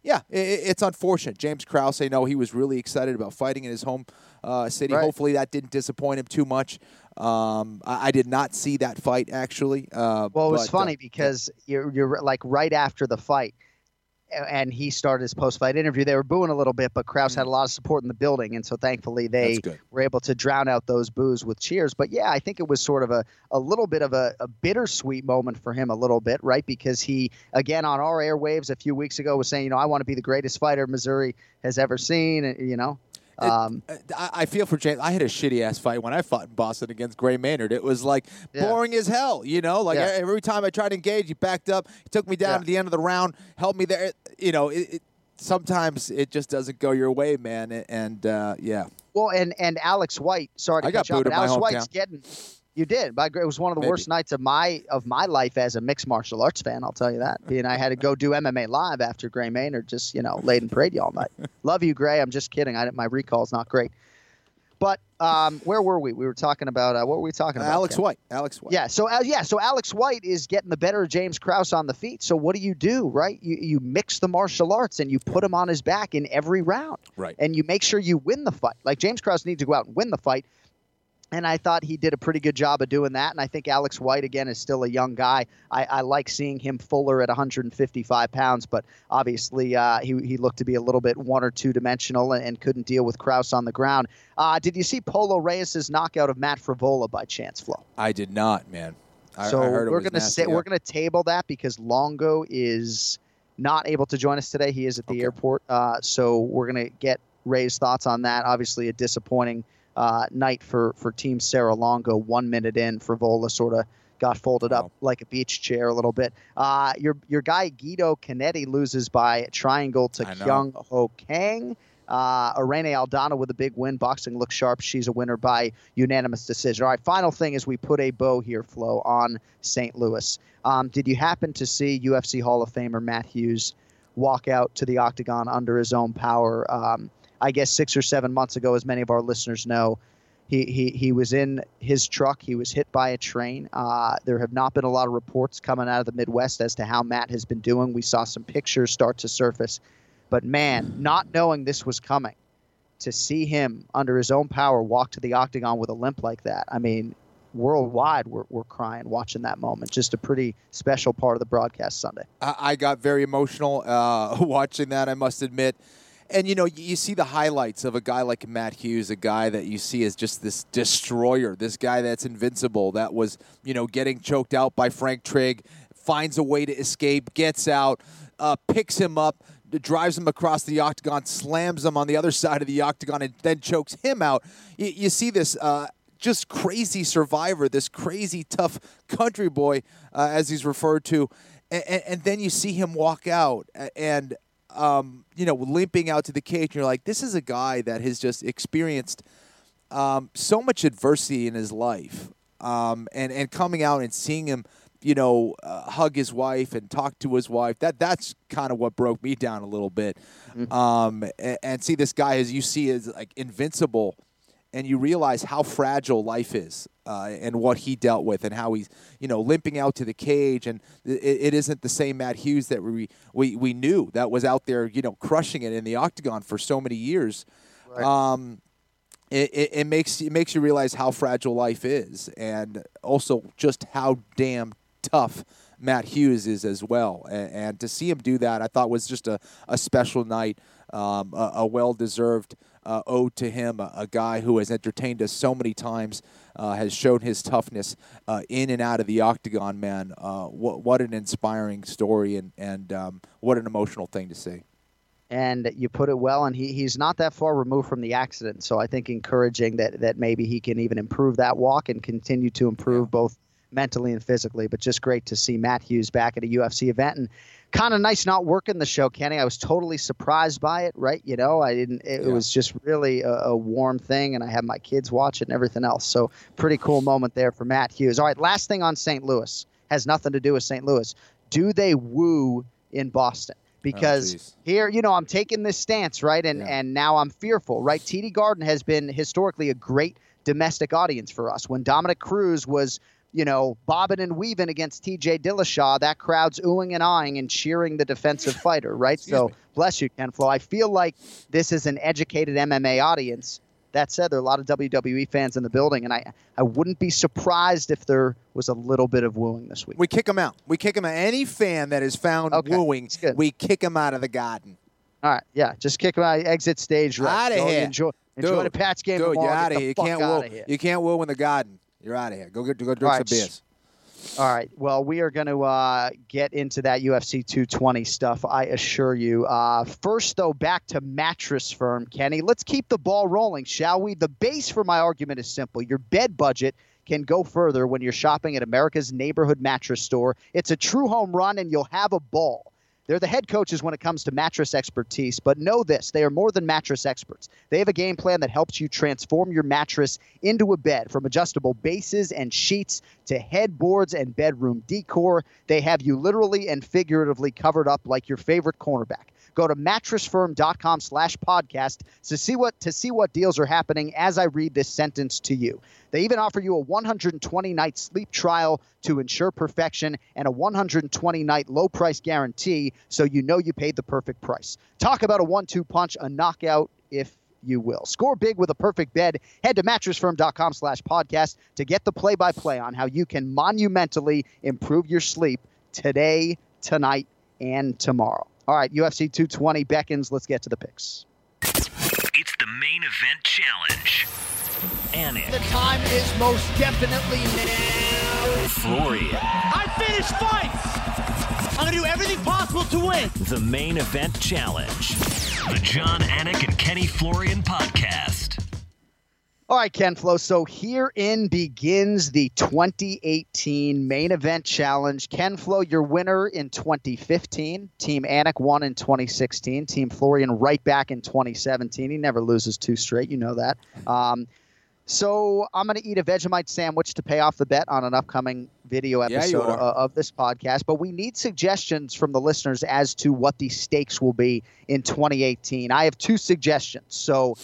Speaker 8: yeah, it's unfortunate. James Krause, I know he was really excited about fighting in his home uh, city.
Speaker 5: Right.
Speaker 8: Hopefully, that didn't disappoint him too much. Um, I, I did not see that fight actually. Uh,
Speaker 5: Well, it was
Speaker 8: but, uh,
Speaker 5: funny because you're you're like right after the fight, and he started his post-fight interview. They were booing a little bit, but Krause had a mm-hmm. lot of support in the building, and so thankfully they were able to drown out those boos with cheers. But yeah, I think it was sort of a, a little bit of a, a bittersweet moment for him, a little bit, right? Because he again on our airwaves a few weeks ago was saying, you know, I want to be the greatest fighter Missouri has ever seen, and, you know. Um,
Speaker 8: I, I feel for James. I had a shitty ass fight when I fought in Boston against Gray Maynard. It was like
Speaker 5: Yeah.
Speaker 8: boring as hell, you know. Like
Speaker 5: Yeah.
Speaker 8: every time I tried to engage, he backed up. He took me down
Speaker 5: Yeah.
Speaker 8: at the end of the round, held me there. You know, it, it, sometimes it just doesn't go your way, man. And uh, yeah,
Speaker 5: Well, and and Alex White, sorry to
Speaker 8: I got booed
Speaker 5: but
Speaker 8: in my
Speaker 5: Alex White's getting. You did. But it was one of the
Speaker 8: Maybe.
Speaker 5: worst nights of my of my life as a mixed martial arts fan. I'll tell you that. And I had to go do MMA live after Gray Maynard just you know laid and prayed you all night. <laughs> Love you, Gray. I'm just kidding. I my recall's not great. But um, where were we? We were talking about uh, what were we talking about?
Speaker 8: Alex
Speaker 5: Ken?
Speaker 8: White. Alex White.
Speaker 5: Yeah. So uh, yeah. So Alex White is getting the better of James Krause on the feet. So what do you do, right? You you mix the martial arts and you put him on his back in every round,
Speaker 8: Right.
Speaker 5: and you make sure you win the fight. Like James Krause needs to go out and win the fight. And I thought he did a pretty good job of doing that. And I think Alex White, again, is still a young guy. I, I like seeing him fuller at 155 pounds, but obviously uh, he, he looked to be a little bit one or two dimensional and, and couldn't deal with Krause on the ground. Uh, did you see Polo Reyes' knockout of Matt Frivola by chance, Flo?
Speaker 8: I did not, man. I,
Speaker 5: so
Speaker 8: I heard
Speaker 5: we're gonna say we're gonna table that because Longo is not able to join us today. He is at the airport, uh, so we're gonna get Ray's thoughts on that. Obviously, a disappointing uh, night for for Team Serra Longo. One minute in, Frivola sort of got folded up like a beach chair a little bit. Uh, your your guy Guido Canetti loses by triangle to. Kyung Ho Kang. Uh, Irene Aldana with a big win. Boxing looks sharp. She's a winner by unanimous decision. All right, final thing is we put a bow here, Flo, on St. Louis. Um, did you happen to see UFC Hall of Famer Matt Hughes walk out to the octagon under his own power? Um, I guess six or seven months ago, as many of our listeners know, he, he, he was in his truck. He was hit by a train. Uh, there have not been a lot of reports coming out of the Midwest as to how Matt has been doing. We saw some pictures start to surface. But man, not knowing this was coming, to see him under his own power walk to the octagon with a limp like that, I mean, worldwide we're crying watching that moment. Just a pretty special part of the broadcast Sunday.
Speaker 8: I, I got very emotional uh, <laughs> watching that. I must admit. And you know, you, see the highlights of a guy like Matt Hughes, a guy that you see as just this destroyer, this guy that's invincible, that was you know getting choked out by Frank Trigg, finds a way to escape, gets out, uh, picks him up, drives him across the octagon, slams him on the other side of the octagon, and then chokes him out. You, you see this. Uh, just crazy survivor, this crazy tough country boy, uh, as he's referred to, and, and, then you see him walk out and um, you know limping out to the cage, and you're like, this is a guy that has just experienced um, so much adversity in his life, um, and and coming out and seeing him. You know, uh, hug his wife and talk to his wife. That that's kind of what broke me down a little bit. Mm-hmm. Um, and, and see this guy as you see is like invincible and you realize how fragile life is uh, and what he dealt with and how he's you know limping out to the cage and it, it isn't the same Matt Hughes that we, we we knew that was out there you know crushing it in the octagon for so many years. Right. Um, it, it, it, makes it makes you realize how fragile life is and also just how damn tough Matt Hughes is as well. And, and to see him do that, I thought was just a, a special night, um, a, a well deserved uh, ode to him, a, a, guy who has entertained us so many times, uh, has shown his toughness uh, in and out of the octagon, man. Uh, what, what an inspiring story and, and um, what an emotional thing to see.
Speaker 5: And you put it well, and he, he's not that far removed from the accident. So I think encouraging that, that maybe he can even improve that walk and continue to improve yeah. both mentally and physically. But just great to see Matt Hughes back at a UFC event. And kind of nice not working the show, Kenny. I was totally surprised by it, right? You know, I didn't, it, yeah. it was just really a, a, warm thing, and I had my kids watch it and everything else. So, pretty cool moment there for Matt Hughes. All right, last thing on St. Louis has nothing to do with St. Louis. Do they woo in Boston? Oh, because oh, here, you know, I'm taking this stance, right? And, yeah. and now I'm fearful, right? TD Garden has been historically a great domestic audience for us. When Dominick Cruz was you know, bobbing and weaving against TJ Dillashaw, that crowd's oohing and eyeing and cheering the defensive <laughs> fighter, right? so me. bless you, Ken Flo. I feel like this is an educated MMA audience. That said, there are a lot of WWE fans in the building, and I, I wouldn't be surprised if there was a little bit of wooing this week.
Speaker 8: We kick them out. We kick them out. Any fan that is found okay, wooing, we kick them out of the garden.
Speaker 5: All right, yeah, just kick them out. Exit stage right.
Speaker 8: Out of here.
Speaker 5: Enjoy, enjoy dude, the Pats game
Speaker 8: dude. You're out of here. You can't woo. You can't woo in the garden. You're out of here. Go get go drink right. some beers.
Speaker 5: All right. Well, we are going to uh, get into that UFC 220 stuff, I assure you. Uh, first, though, back to Mattress Firm, Kenny. Let's keep the ball rolling, shall we? The base for my argument is simple your bed budget can go further when you're shopping at America's neighborhood mattress store. It's a true home run, and you'll have a ball. They're the head coaches when it comes to mattress expertise, but know this they are more than mattress experts. They have a game plan that helps you transform your mattress into a bed from adjustable bases and sheets to headboards and bedroom decor. They have you literally and figuratively covered up like your favorite cornerback. Go to mattressfirm.com slash podcast to see what to see what deals are happening as I read this sentence to you. They even offer you a 120 night sleep trial to ensure perfection and a 120 night low price guarantee so you know you paid the perfect price. Talk about a one two punch, a knockout if you will. Score big with a perfect bed. Head to mattressfirm.com slash podcast to get the play by play on how you can monumentally improve your sleep today, tonight, and tomorrow. All right, UFC 220 beckons. Let's get to the picks.
Speaker 6: It's the main event challenge. Anik.
Speaker 7: The time is most definitely now.
Speaker 6: Florian.
Speaker 7: I finish fights. I'm gonna do everything possible to win.
Speaker 6: The main event challenge. The Jon Anik and Kenny Florian podcast.
Speaker 5: All right, Ken Flo. So herein begins the 2018 main event challenge. Ken Flo, your winner in 2015. Team Anik won in 2016. Team Florian right back in 2017. He never loses two straight. You know that. Um, so I'm going to eat a Vegemite sandwich to pay off the bet on an upcoming video episode yeah, of this podcast. But we need suggestions from the listeners as to what the stakes will be in 2018. I have two suggestions. So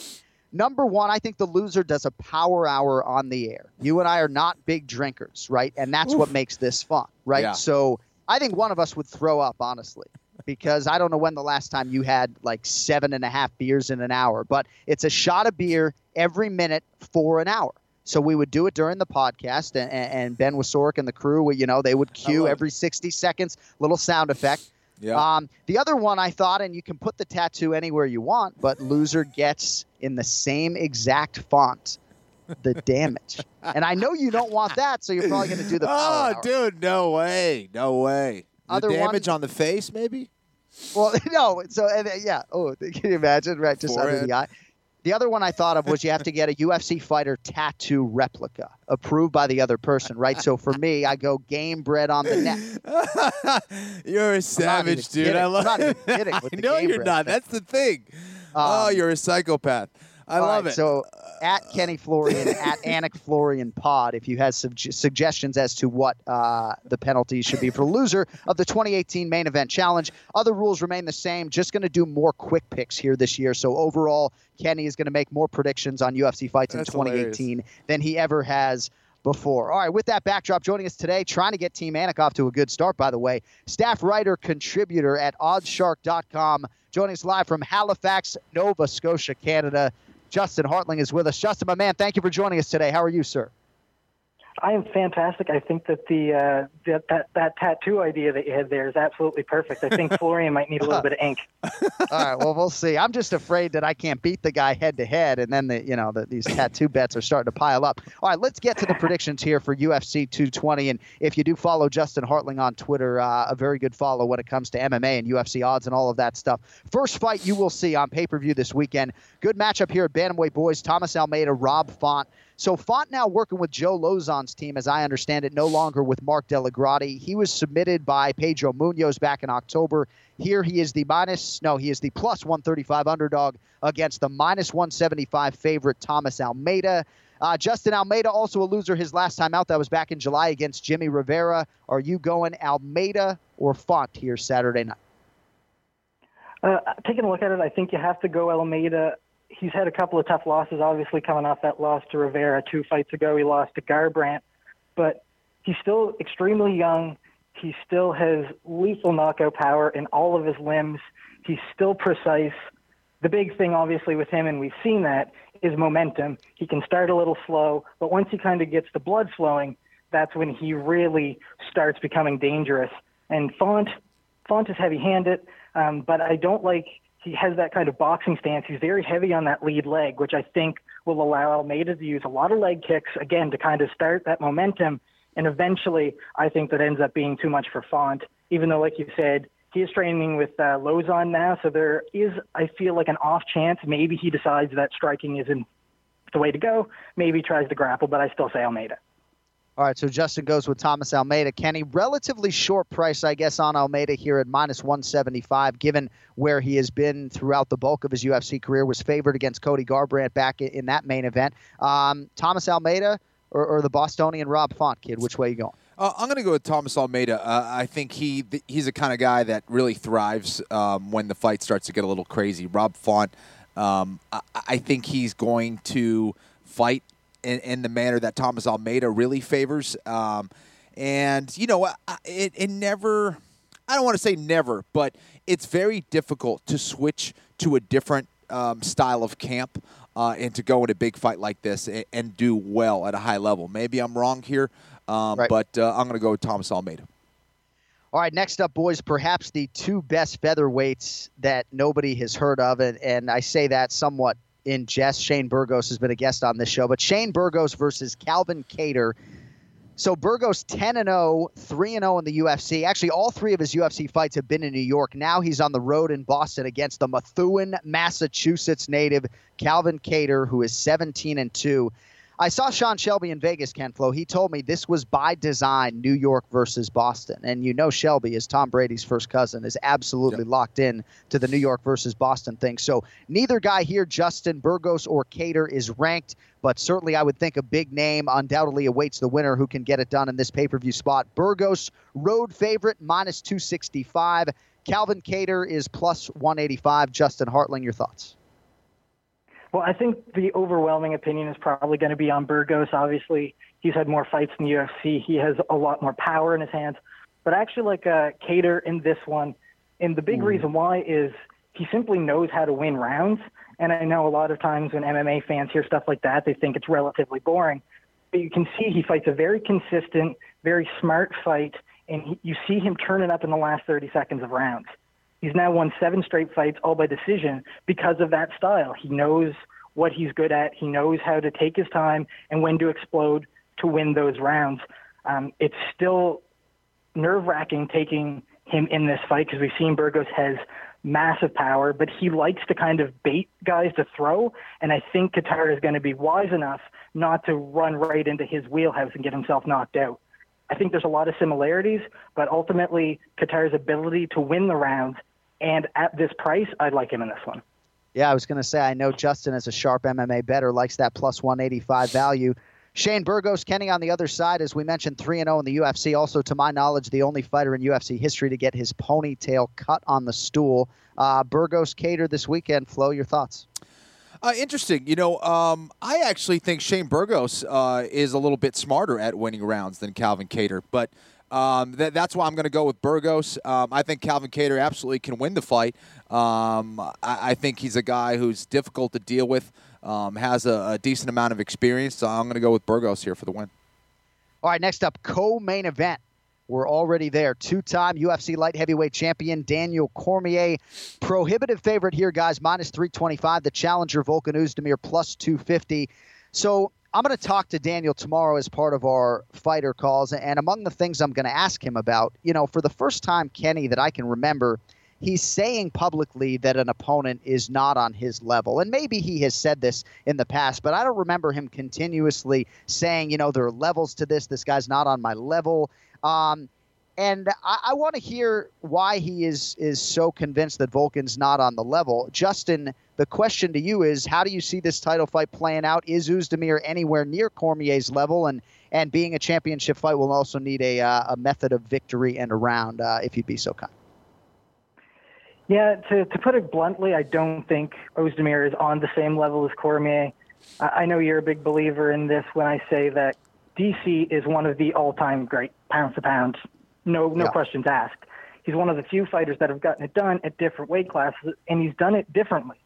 Speaker 5: Number one, I think the loser does a power hour on the air. You and I are not big drinkers, right? And that's Oof. what makes this fun, right? Yeah. So I think one of us would throw up, honestly, because I don't know when the last time you had like seven and a half beers in an hour, but it's a shot of beer every minute for an hour. So we would do it during the podcast, and, and Ben Wasork and the crew, you know, they would cue every 60 seconds, little sound effect.
Speaker 8: Yeah.
Speaker 5: Um, the other one I thought, and you can put the tattoo anywhere you want, but loser gets in the same exact font the <laughs> damage. and I know you don't want that, so you're probably going to do the.
Speaker 8: Oh, dude, no way, no way. The
Speaker 5: Other one-
Speaker 8: damage on the face, maybe.
Speaker 5: Well, <laughs> no. So and, uh, yeah. Oh, <laughs> can you imagine? Right, just under the eye. The other one I thought of was you have to get a <laughs> UFC fighter tattoo replica approved by the other person, right? So for me, I go Gamebred on the neck. <laughs>
Speaker 8: You're a savage, dude.
Speaker 5: kidding.
Speaker 8: I
Speaker 5: I'm
Speaker 8: love.
Speaker 5: not even kidding <laughs>
Speaker 8: I know you're not.
Speaker 5: thing.
Speaker 8: That's the thing. oh,
Speaker 5: Um,
Speaker 8: you're a psychopath. I love
Speaker 5: right,
Speaker 8: it.
Speaker 5: So at Kenny Florian, <laughs> at Anik Florian Pod, if you have sug- suggestions as to what uh, the penalty should be for loser of the 2018 main event challenge, other rules remain the same. Just going to do more quick picks here this year. So overall, Kenny is going to make more predictions on UFC fights
Speaker 8: That's
Speaker 5: in 2018 than he ever has before. All right, with that backdrop, joining us today, trying to get Team Anik off to a good start, by the way, staff writer, contributor at oddsshark.com, joining us live from Halifax, Nova Scotia, Canada. Justin Hartling is with us. Justin, my man, thank you for joining us today. How are you, sir?
Speaker 11: I am fantastic. I think that the uh, that, that that tattoo idea that you had there is absolutely perfect. I think <laughs> Florian might need a little bit of ink. <laughs>
Speaker 5: All right, well, we'll see. I'm just afraid that I can't beat the guy head to head, and then the you know the, these tattoo <laughs> bets are starting to pile up. All right, let's get to the predictions here for UFC 220. And if you do follow Justin Hartling on Twitter, uh, a very good follow when it comes to MMA and UFC odds and all of that stuff. First fight you will see on pay per view this weekend. Good matchup here at Bantamweight Boys. Thomas Almeida, Rob Font. So Font now working with Joe Lauzon's team, as I understand it, no longer with Mark DellaGrotte. He was submitted by Pedro Munhoz back in October. Here he is the minus, no, he is the plus 135 underdog against the minus 175 favorite Thomas Almeida. Uh, Justin Almeida, also a loser his last time out. That was back in July against Jimmy Rivera. Are you going Almeida or Font here Saturday night?
Speaker 11: Uh, taking a look at it, I think you have to go Almeida. He's had a couple of tough losses, obviously coming off that loss to Rivera two fights ago. He lost to Garbrandt, but he's still extremely young. He still has lethal knockout power in all of his limbs. He's still precise. The big thing, obviously, with him, and we've seen that, is momentum. He can start a little slow, but once he kind of gets the blood flowing, that's when he really starts becoming dangerous. And Font, Font is heavy-handed, um, but I don't like he has that kind of boxing stance. He's very heavy on that lead leg, which I think will allow Almeida to use a lot of leg kicks again to kind of start that momentum. And eventually, I think that ends up being too much for Font. Even though, like you said, he is training with uh, Lauzon now, so there is, I feel like, an off chance maybe he decides that striking isn't the way to go. Maybe he tries to grapple, but I still say Almeida.
Speaker 5: All right, so Justin goes with Thomas Almeida. Kenny, relatively short price, I guess, on Almeida here at minus 175, given where he has been throughout the bulk of his UFC career, was favored against Cody Garbrandt back in that main event. Um, Thomas Almeida or, or the Bostonian Rob Font, kid, which way you going?
Speaker 8: Uh, I'm going to go with Thomas Almeida. Uh, I think he th- he's the kind of guy that really thrives um, when the fight starts to get a little crazy. Rob Font, um, I-, I think he's going to fight in, in the manner that Thomas Almeida really favors. Um, and you know, it, it never. I don't want to say never, but it's very difficult to switch to a different um, style of camp uh, and to go in a big fight like this and, and do well at a high level. Maybe I'm wrong here, um,
Speaker 5: Right.
Speaker 8: but uh, I'm going to go with Thomas Almeida.
Speaker 5: All right, next up, boys, perhaps the two best featherweights that nobody has heard of, and, and I say that somewhat in jest. Shane Burgos has been a guest on this show, but Shane Burgos versus Calvin Kattar. So Burgos 10 and 0, 3 and 0 in the UFC. Actually, all three of his UFC fights have been in New York. Now he's on the road in Boston against the Methuen, Massachusetts native Calvin Kattar, who is 17 and 2. I saw Sean Shelby in Vegas, Ken Flo. He told me this was by design, New York versus Boston. And you know Shelby is Tom Brady's first cousin, is absolutely locked in to the New York versus Boston thing. So neither guy here, Justin Burgos or Kattar, is ranked, but certainly I would think a big name undoubtedly awaits the winner who can get it done in this pay-per-view spot. Burgos, road favorite, minus 265. Calvin Kattar is plus 185. Justin Hartling, your thoughts?
Speaker 11: Well, I think the overwhelming opinion is probably going to be on Burgos. Obviously, he's had more fights in the UFC. He has a lot more power in his hands. But I actually like uh, Kattar in this one. And the big reason why is he simply knows how to win rounds. And I know a lot of times when MMA fans hear stuff like that, they think it's relatively boring. but you can see he fights a very consistent, very smart fight, and he, you see him turning up in the last 30 seconds of rounds. He's now won seven straight fights, all by decision, because of that style. He knows what he's good at. He knows how to take his time and when to explode to win those rounds. Um, it's still nerve wracking taking him in this fight because we've seen Burgos has massive power, but he likes to kind of bait guys to throw. And I think Kattar is going to be wise enough not to run right into his wheelhouse and get himself knocked out. I think there's a lot of similarities, but ultimately Kattar's ability to win the rounds and at this price, I'd like him in this one.
Speaker 5: Yeah, I was going to say, I know Justin, as a sharp MMA better, likes that plus 185 value. Shane Burgos, Kenny on the other side, as we mentioned, 3 0 in the UFC. Also, to my knowledge, the only fighter in UFC history to get his ponytail cut on the stool. Uh, Burgos Kattar this weekend. Flo, your thoughts?
Speaker 8: Uh, interesting. You know, um, I actually think Shane Burgos uh, is a little bit smarter at winning rounds than Calvin Kattar, but um, that, that's why I'm going to go with Burgos. Um, I think Calvin Kattar absolutely can win the fight. Um, I, I, think he's a guy who's difficult to deal with, um, has a, a, decent amount of experience, so I'm going to go with Burgos here for the win.
Speaker 5: All right, next up, co main event. We're already there. Two time UFC light heavyweight champion Daniel Cormier. Prohibitive favorite here, guys, minus 325. The challenger Volkan Oezdemir plus 250. So I'm going to talk to Daniel tomorrow as part of our fighter calls. And among the things I'm going to ask him about, you know, for the first time, Kenny, that I can remember, he's saying publicly that an opponent is not on his level. And maybe he has said this in the past, but I don't remember him continuously saying, you know, there are levels to this. This guy's not on my level. Um, and I, I want to hear why he is is so convinced that Volkan's not on the level. Justin, the question to you is, how do you see this title fight playing out? Is Oezdemir anywhere near Cormier's level? And and being a championship fight will also need a uh, a method of victory and a round, uh, if you'd be so kind.
Speaker 11: Yeah, to, to put it bluntly, I don't think Oezdemir is on the same level as Cormier. I know you're a big believer in this when I say that DC is one of the all-time great pound for pound no no yeah. questions asked. He's one of the few fighters that have gotten it done at different weight classes, and he's done it differently.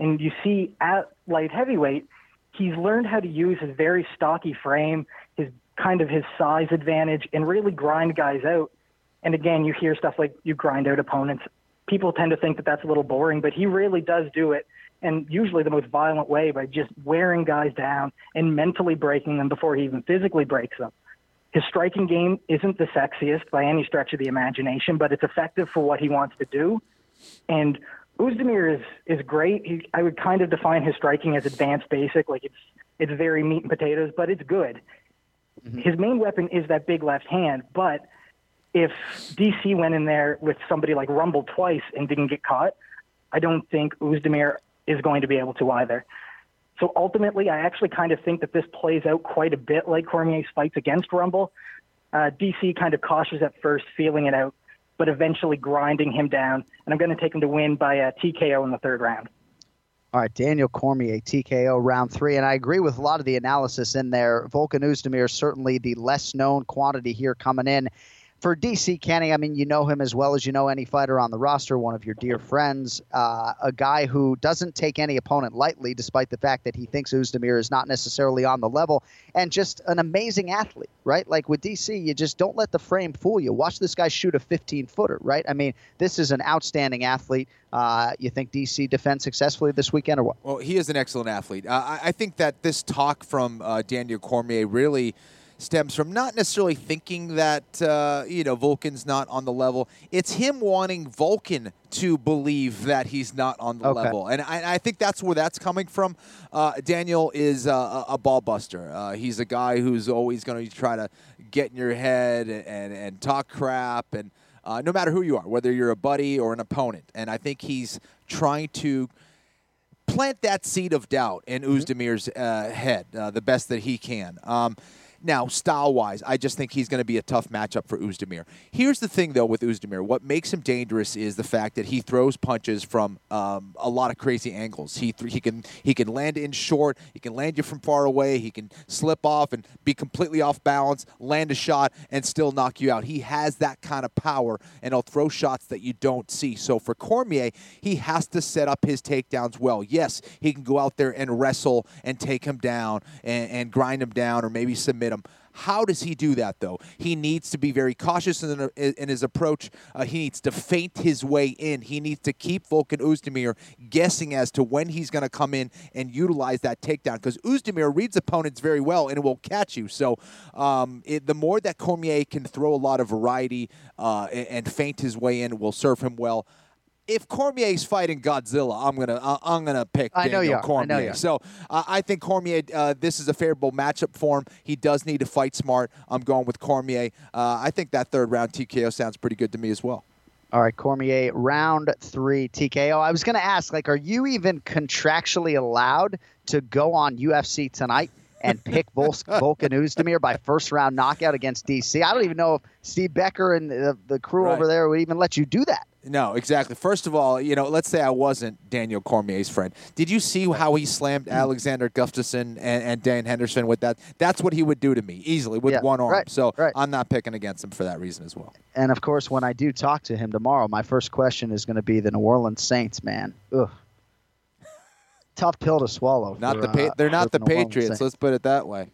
Speaker 11: And you see at light heavyweight, he's learned how to use his very stocky frame, his kind of his size advantage, and really grind guys out. And again, you hear stuff like you grind out opponents. People tend to think that that's a little boring, but he really does do it, and usually the most violent way by just wearing guys down and mentally breaking them before he even physically breaks them. His striking game isn't the sexiest by any stretch of the imagination, but it's effective for what he wants to do. And Oezdemir is is great. He, I would kind of define his striking as advanced basic, like it's it's very meat and potatoes, but it's good. Mm-hmm. His main weapon is that big left hand, but if DC went in there with somebody like Rumble twice and didn't get caught, I don't think Oezdemir is going to be able to either. So ultimately, I actually kind of think that this plays out quite a bit like Cormier's fights against Rumble. Uh, DC kind of cautious at first, feeling it out, but eventually grinding him down. And I'm going to take him to win by a TKO in the third round.
Speaker 5: All right, Daniel Cormier, TKO round three. And I agree with a lot of the analysis in there. Volkan Oezdemir certainly the less known quantity here coming in for DC Kenny, I mean, you know him as well as you know any fighter on the roster, one of your dear friends, uh, a guy who doesn't take any opponent lightly, despite the fact that he thinks Oezdemir is not necessarily on the level, and just an amazing athlete, right? Like with DC, you just don't let the frame fool you. Watch this guy shoot a 15 footer, right? I mean, this is an outstanding athlete. Uh, you think DC defends successfully this weekend or what?
Speaker 8: Well, he is an excellent athlete. Uh, I, I, think that this talk from uh, Daniel Cormier really stems from not necessarily thinking that uh, you know Volkan's not on the level. It's him wanting Volkan to believe that he's not on the okay. level, and I, I, think that's where that's coming from. Uh, Daniel is a, a ball buster. Uh, he's a guy who's always going to try to get in your head and, and, and talk crap, and uh, no matter who you are, whether you're a buddy or an opponent, and I think he's trying to plant that seed of doubt in mm-hmm. Oezdemir's uh, head uh, the best that he can. Um, Now, style wise, I just think he's going to be a tough matchup for Oezdemir. Here's the thing, though, with Oezdemir. What makes him dangerous is the fact that he throws punches from um, a lot of crazy angles. He th- he can he can land in short. He can land you from far away. He can slip off and be completely off balance, land a shot, and still knock you out. He has that kind of power, and he'll throw shots that you don't see. So for Cormier, he has to set up his takedowns well. Yes, he can go out there and wrestle and take him down and, and grind him down or maybe submit him. How does he do that, though? He needs to be very cautious in, in his approach. Uh, he needs to feint his way in. He needs to keep Volkan Oezdemir guessing as to when he's going to come in and utilize that takedown because Oezdemir reads opponents very well and will catch you. So um, it, the more that Cormier can throw a lot of variety uh, and, and feint his way in will serve him well if Cormier's fighting Godzilla, I'm gonna uh, I'm gonna pick
Speaker 5: I know
Speaker 8: Daniel
Speaker 5: you are. I
Speaker 8: Cormier.
Speaker 5: know you are.
Speaker 8: So uh, I think Cormier. Uh, this is a favorable matchup for him. He does need to fight smart. I'm going with Cormier. Uh, I think that third round TKO sounds pretty good to me as well.
Speaker 5: All right, Cormier, round three TKO. I was going to ask, like, are you even contractually allowed to go on UFC tonight and pick <laughs> Vol- Volkan Oezdemir by first round knockout against DC? I don't even know if Steve Becker and the, the crew
Speaker 8: Right.
Speaker 5: over there would even let you do that.
Speaker 8: No, exactly. First of all, you know, let's say I wasn't Daniel Cormier's friend. Did you see how he slammed Alexander Gustafsson and, and Dan Henderson with that? That's what he would do to me easily with
Speaker 5: Yeah,
Speaker 8: one arm.
Speaker 5: right,
Speaker 8: so
Speaker 5: right.
Speaker 8: I'm not picking against him for that reason as well.
Speaker 5: And of course, when I do talk to him tomorrow, my first question is going to be the New Orleans Saints, man. Ugh. <laughs> Tough pill to swallow.
Speaker 8: Not
Speaker 5: for,
Speaker 8: the pa-
Speaker 5: uh,
Speaker 8: they're not the
Speaker 5: New
Speaker 8: Patriots. Let's put it that way.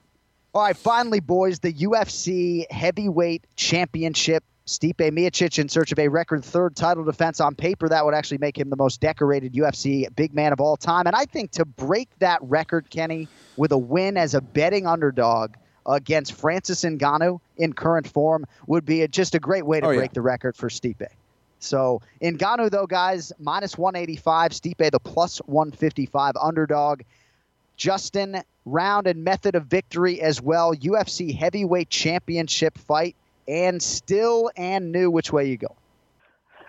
Speaker 5: All right, finally, boys, the UFC Heavyweight Championship. Stipe Miocic in search of a record third title defense on paper. That would actually make him the most decorated UFC big man of all time. And I think to break that record, Kenny, with a win as a betting underdog against Francis Ngannou in current form would be a, just a great way to
Speaker 8: Oh, yeah.
Speaker 5: break the record for Stipe. So Ngannou, though, guys, minus 185. Stipe, the plus 155 underdog. Justin, round and method of victory as well. UFC heavyweight championship fight, and still and new. Which way you go?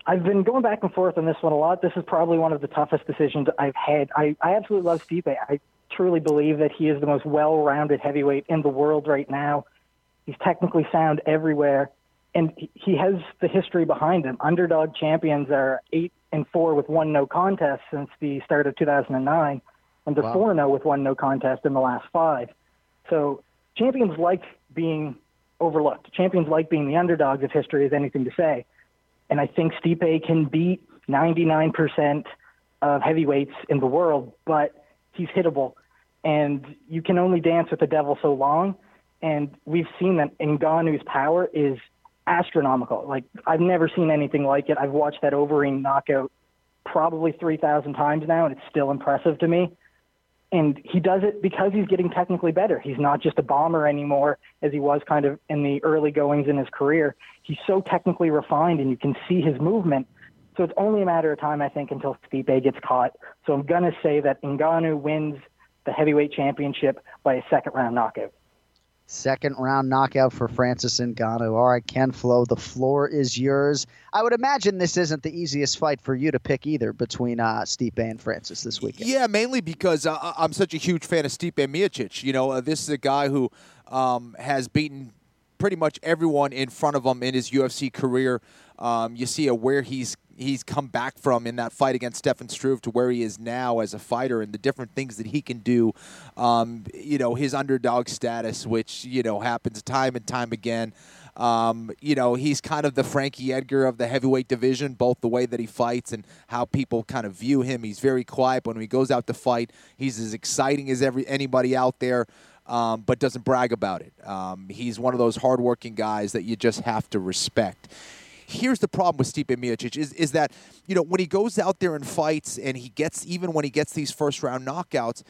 Speaker 11: I've been going back and forth on this one a lot. This is probably one of the toughest decisions I've had. I, I absolutely love Stipe. I truly believe that he is the most well-rounded heavyweight in the world right now. He's technically sound everywhere, and he- has the history behind him. Underdog champions are eight and four with one no contest since the start of 2009, and they're
Speaker 5: Wow.
Speaker 11: four and zero with one no contest in the last five. So champions like being overlooked. Champions like being the underdogs if history has anything to say. And I think Stipe can beat 99% of heavyweights in the world, but he's hittable. And you can only dance with the devil so long. And we've seen that Ngannou's power is astronomical. Like, I've never seen anything like it. I've watched that Overeem knockout probably 3,000 times now, and it's still impressive to me. And he does it because he's getting technically better. He's not just a bomber anymore as he was kind of in the early goings in his career. He's so technically refined, and you can see his movement. So it's only a matter of time, I think, until Stipe gets caught. So I'm going to say that Ngannou wins the heavyweight championship by a second round knockout.
Speaker 5: Second round knockout for Francis Ngannou. All right, Ken Flo, the floor is yours. I would imagine this isn't the easiest fight for you to pick either between uh, Stipe and Francis this weekend.
Speaker 8: Yeah, mainly because uh, I'm such a huge fan of Stipe Miocic. You know, uh, this is a guy who um, has beaten pretty much everyone in front of him in his UFC career. Um, you see where he's he's come back from in that fight against Stefan Struve to where he is now as a fighter and the different things that he can do. Um, you know, his underdog status, which you know happens time and time again. Um, you know, he's kind of the Frankie Edgar of the heavyweight division, both the way that he fights and how people kind of view him. He's very quiet, but when he goes out to fight, he's as exciting as every anybody out there, um, but doesn't brag about it. Um, he's one of those hardworking guys that you just have to respect. Here's the problem with Stipe Miocic is, is that you know when he goes out there and fights and he gets even when he gets these first round knockouts,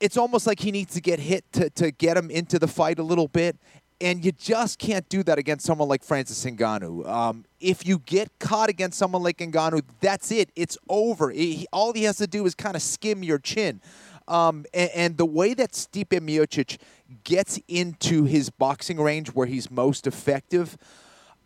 Speaker 8: it's almost like he needs to get hit to, to get him into the fight a little bit. And you just can't do that against someone like Francis Ngannou. Um, if you get caught against someone like Ngannou, that's it. It's over. He- all he has to do is kind of skim your chin. Um, and, and the way that Stipe Miocic gets into his boxing range where he's most effective,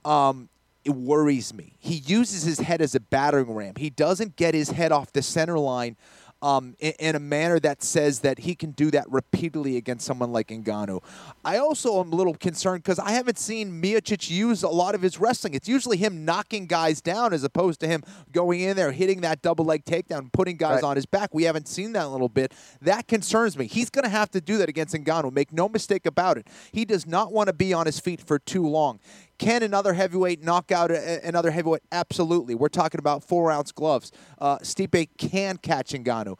Speaker 8: um, it worries me. He uses his head as a battering ram. He doesn't get his head off the center line um, in, in, a manner that says that he can do that repeatedly against someone like Ngannou. I also am a little concerned because I haven't seen Miocic use a lot of his wrestling. It's usually him knocking guys down as opposed to him going in there, hitting that double leg takedown, putting guys right. on his back. We haven't seen that a little bit. That concerns me. He's going to have to do that against Ngannou. Make no mistake about it. He does not want to be on his feet for too long. Can another heavyweight knock out another heavyweight? Absolutely. We're talking about four ounce gloves. Uh, Stipe can catch Ngannou.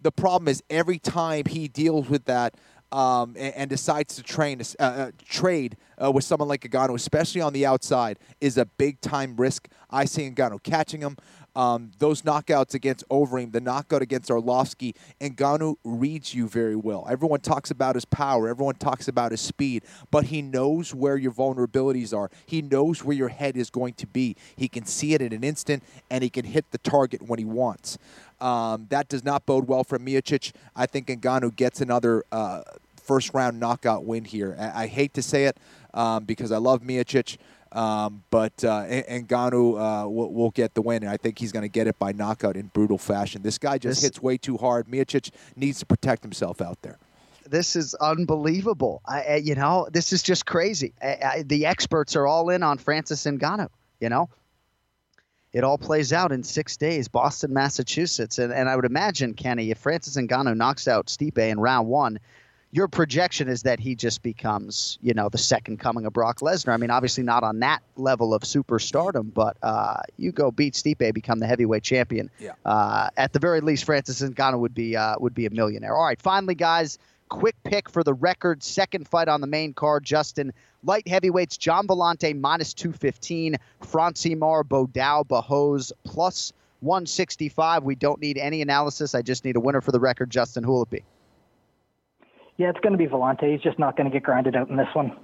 Speaker 8: The problem is every time he deals with that, um, and, and, decides to train uh, uh, trade uh, with someone like Ngannou, especially on the outside, is a big time risk. I see Ngannou catching him. Um, those knockouts against Overeem, the knockout against Arlovsky, Ngannou reads you very well. Everyone talks about his power, everyone talks about his speed, but he knows where your vulnerabilities are. He knows where your head is going to be. He can see it in an instant, and he can hit the target when he wants. Um, that does not bode well for Miocic. I think Ngannou gets another uh, first round knockout win here. I, I hate to say it um, because I love Miocic. Um, but uh, Ngannou uh, will, will, get the win, and I think he's going to get it by knockout in brutal fashion. This guy just this, hits way too hard. Miocic needs to protect himself out there.
Speaker 5: This is unbelievable. I, you know, this is just crazy. I, I, the experts are all in on Francis Ngannou. You know, it all plays out in six days, Boston, Massachusetts, and, and I would imagine Kenny, if Francis Ngannou knocks out Stipe in round one, your projection is that he just becomes, you know, the second coming of Brock Lesnar. I mean, obviously not on that level of superstardom, but uh, you go beat Stipe, become the heavyweight champion.
Speaker 8: Yeah.
Speaker 5: Uh, at the very least, Francis Ngannou would be uh, would be a millionaire. All right, finally, guys, quick pick for the record. Second fight on the main card, Justin. Light heavyweights, Gian Villante minus 215, Francimar Bodao Barroso plus 165. We don't need any analysis. I just need a winner for the record. Justin, who will it be?
Speaker 11: Yeah, it's going to be Villante. He's just not going to get grinded out in this one.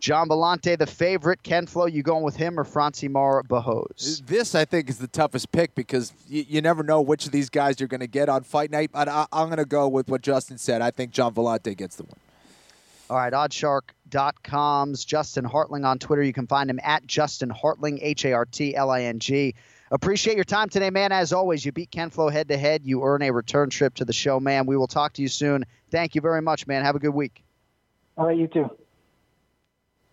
Speaker 5: Gian Villante, the favorite. Ken Flo, you going with him or Francimar Barroso?
Speaker 8: This, I think, is the toughest pick because you, you never know which of these guys you're going to get on fight night. But I, am going to go with what Justin said. I think Gian Villante gets the win.
Speaker 5: All right, oddsshark.com's Justin Hartling on Twitter. You can find him at Justin Hartling, H A R T L I N G. Appreciate your time today, man. As always, you beat Ken Flo head to head. You earn a return trip to the show, man. We will talk to you soon. Thank you very much, man. Have a good week.
Speaker 11: All right, you too.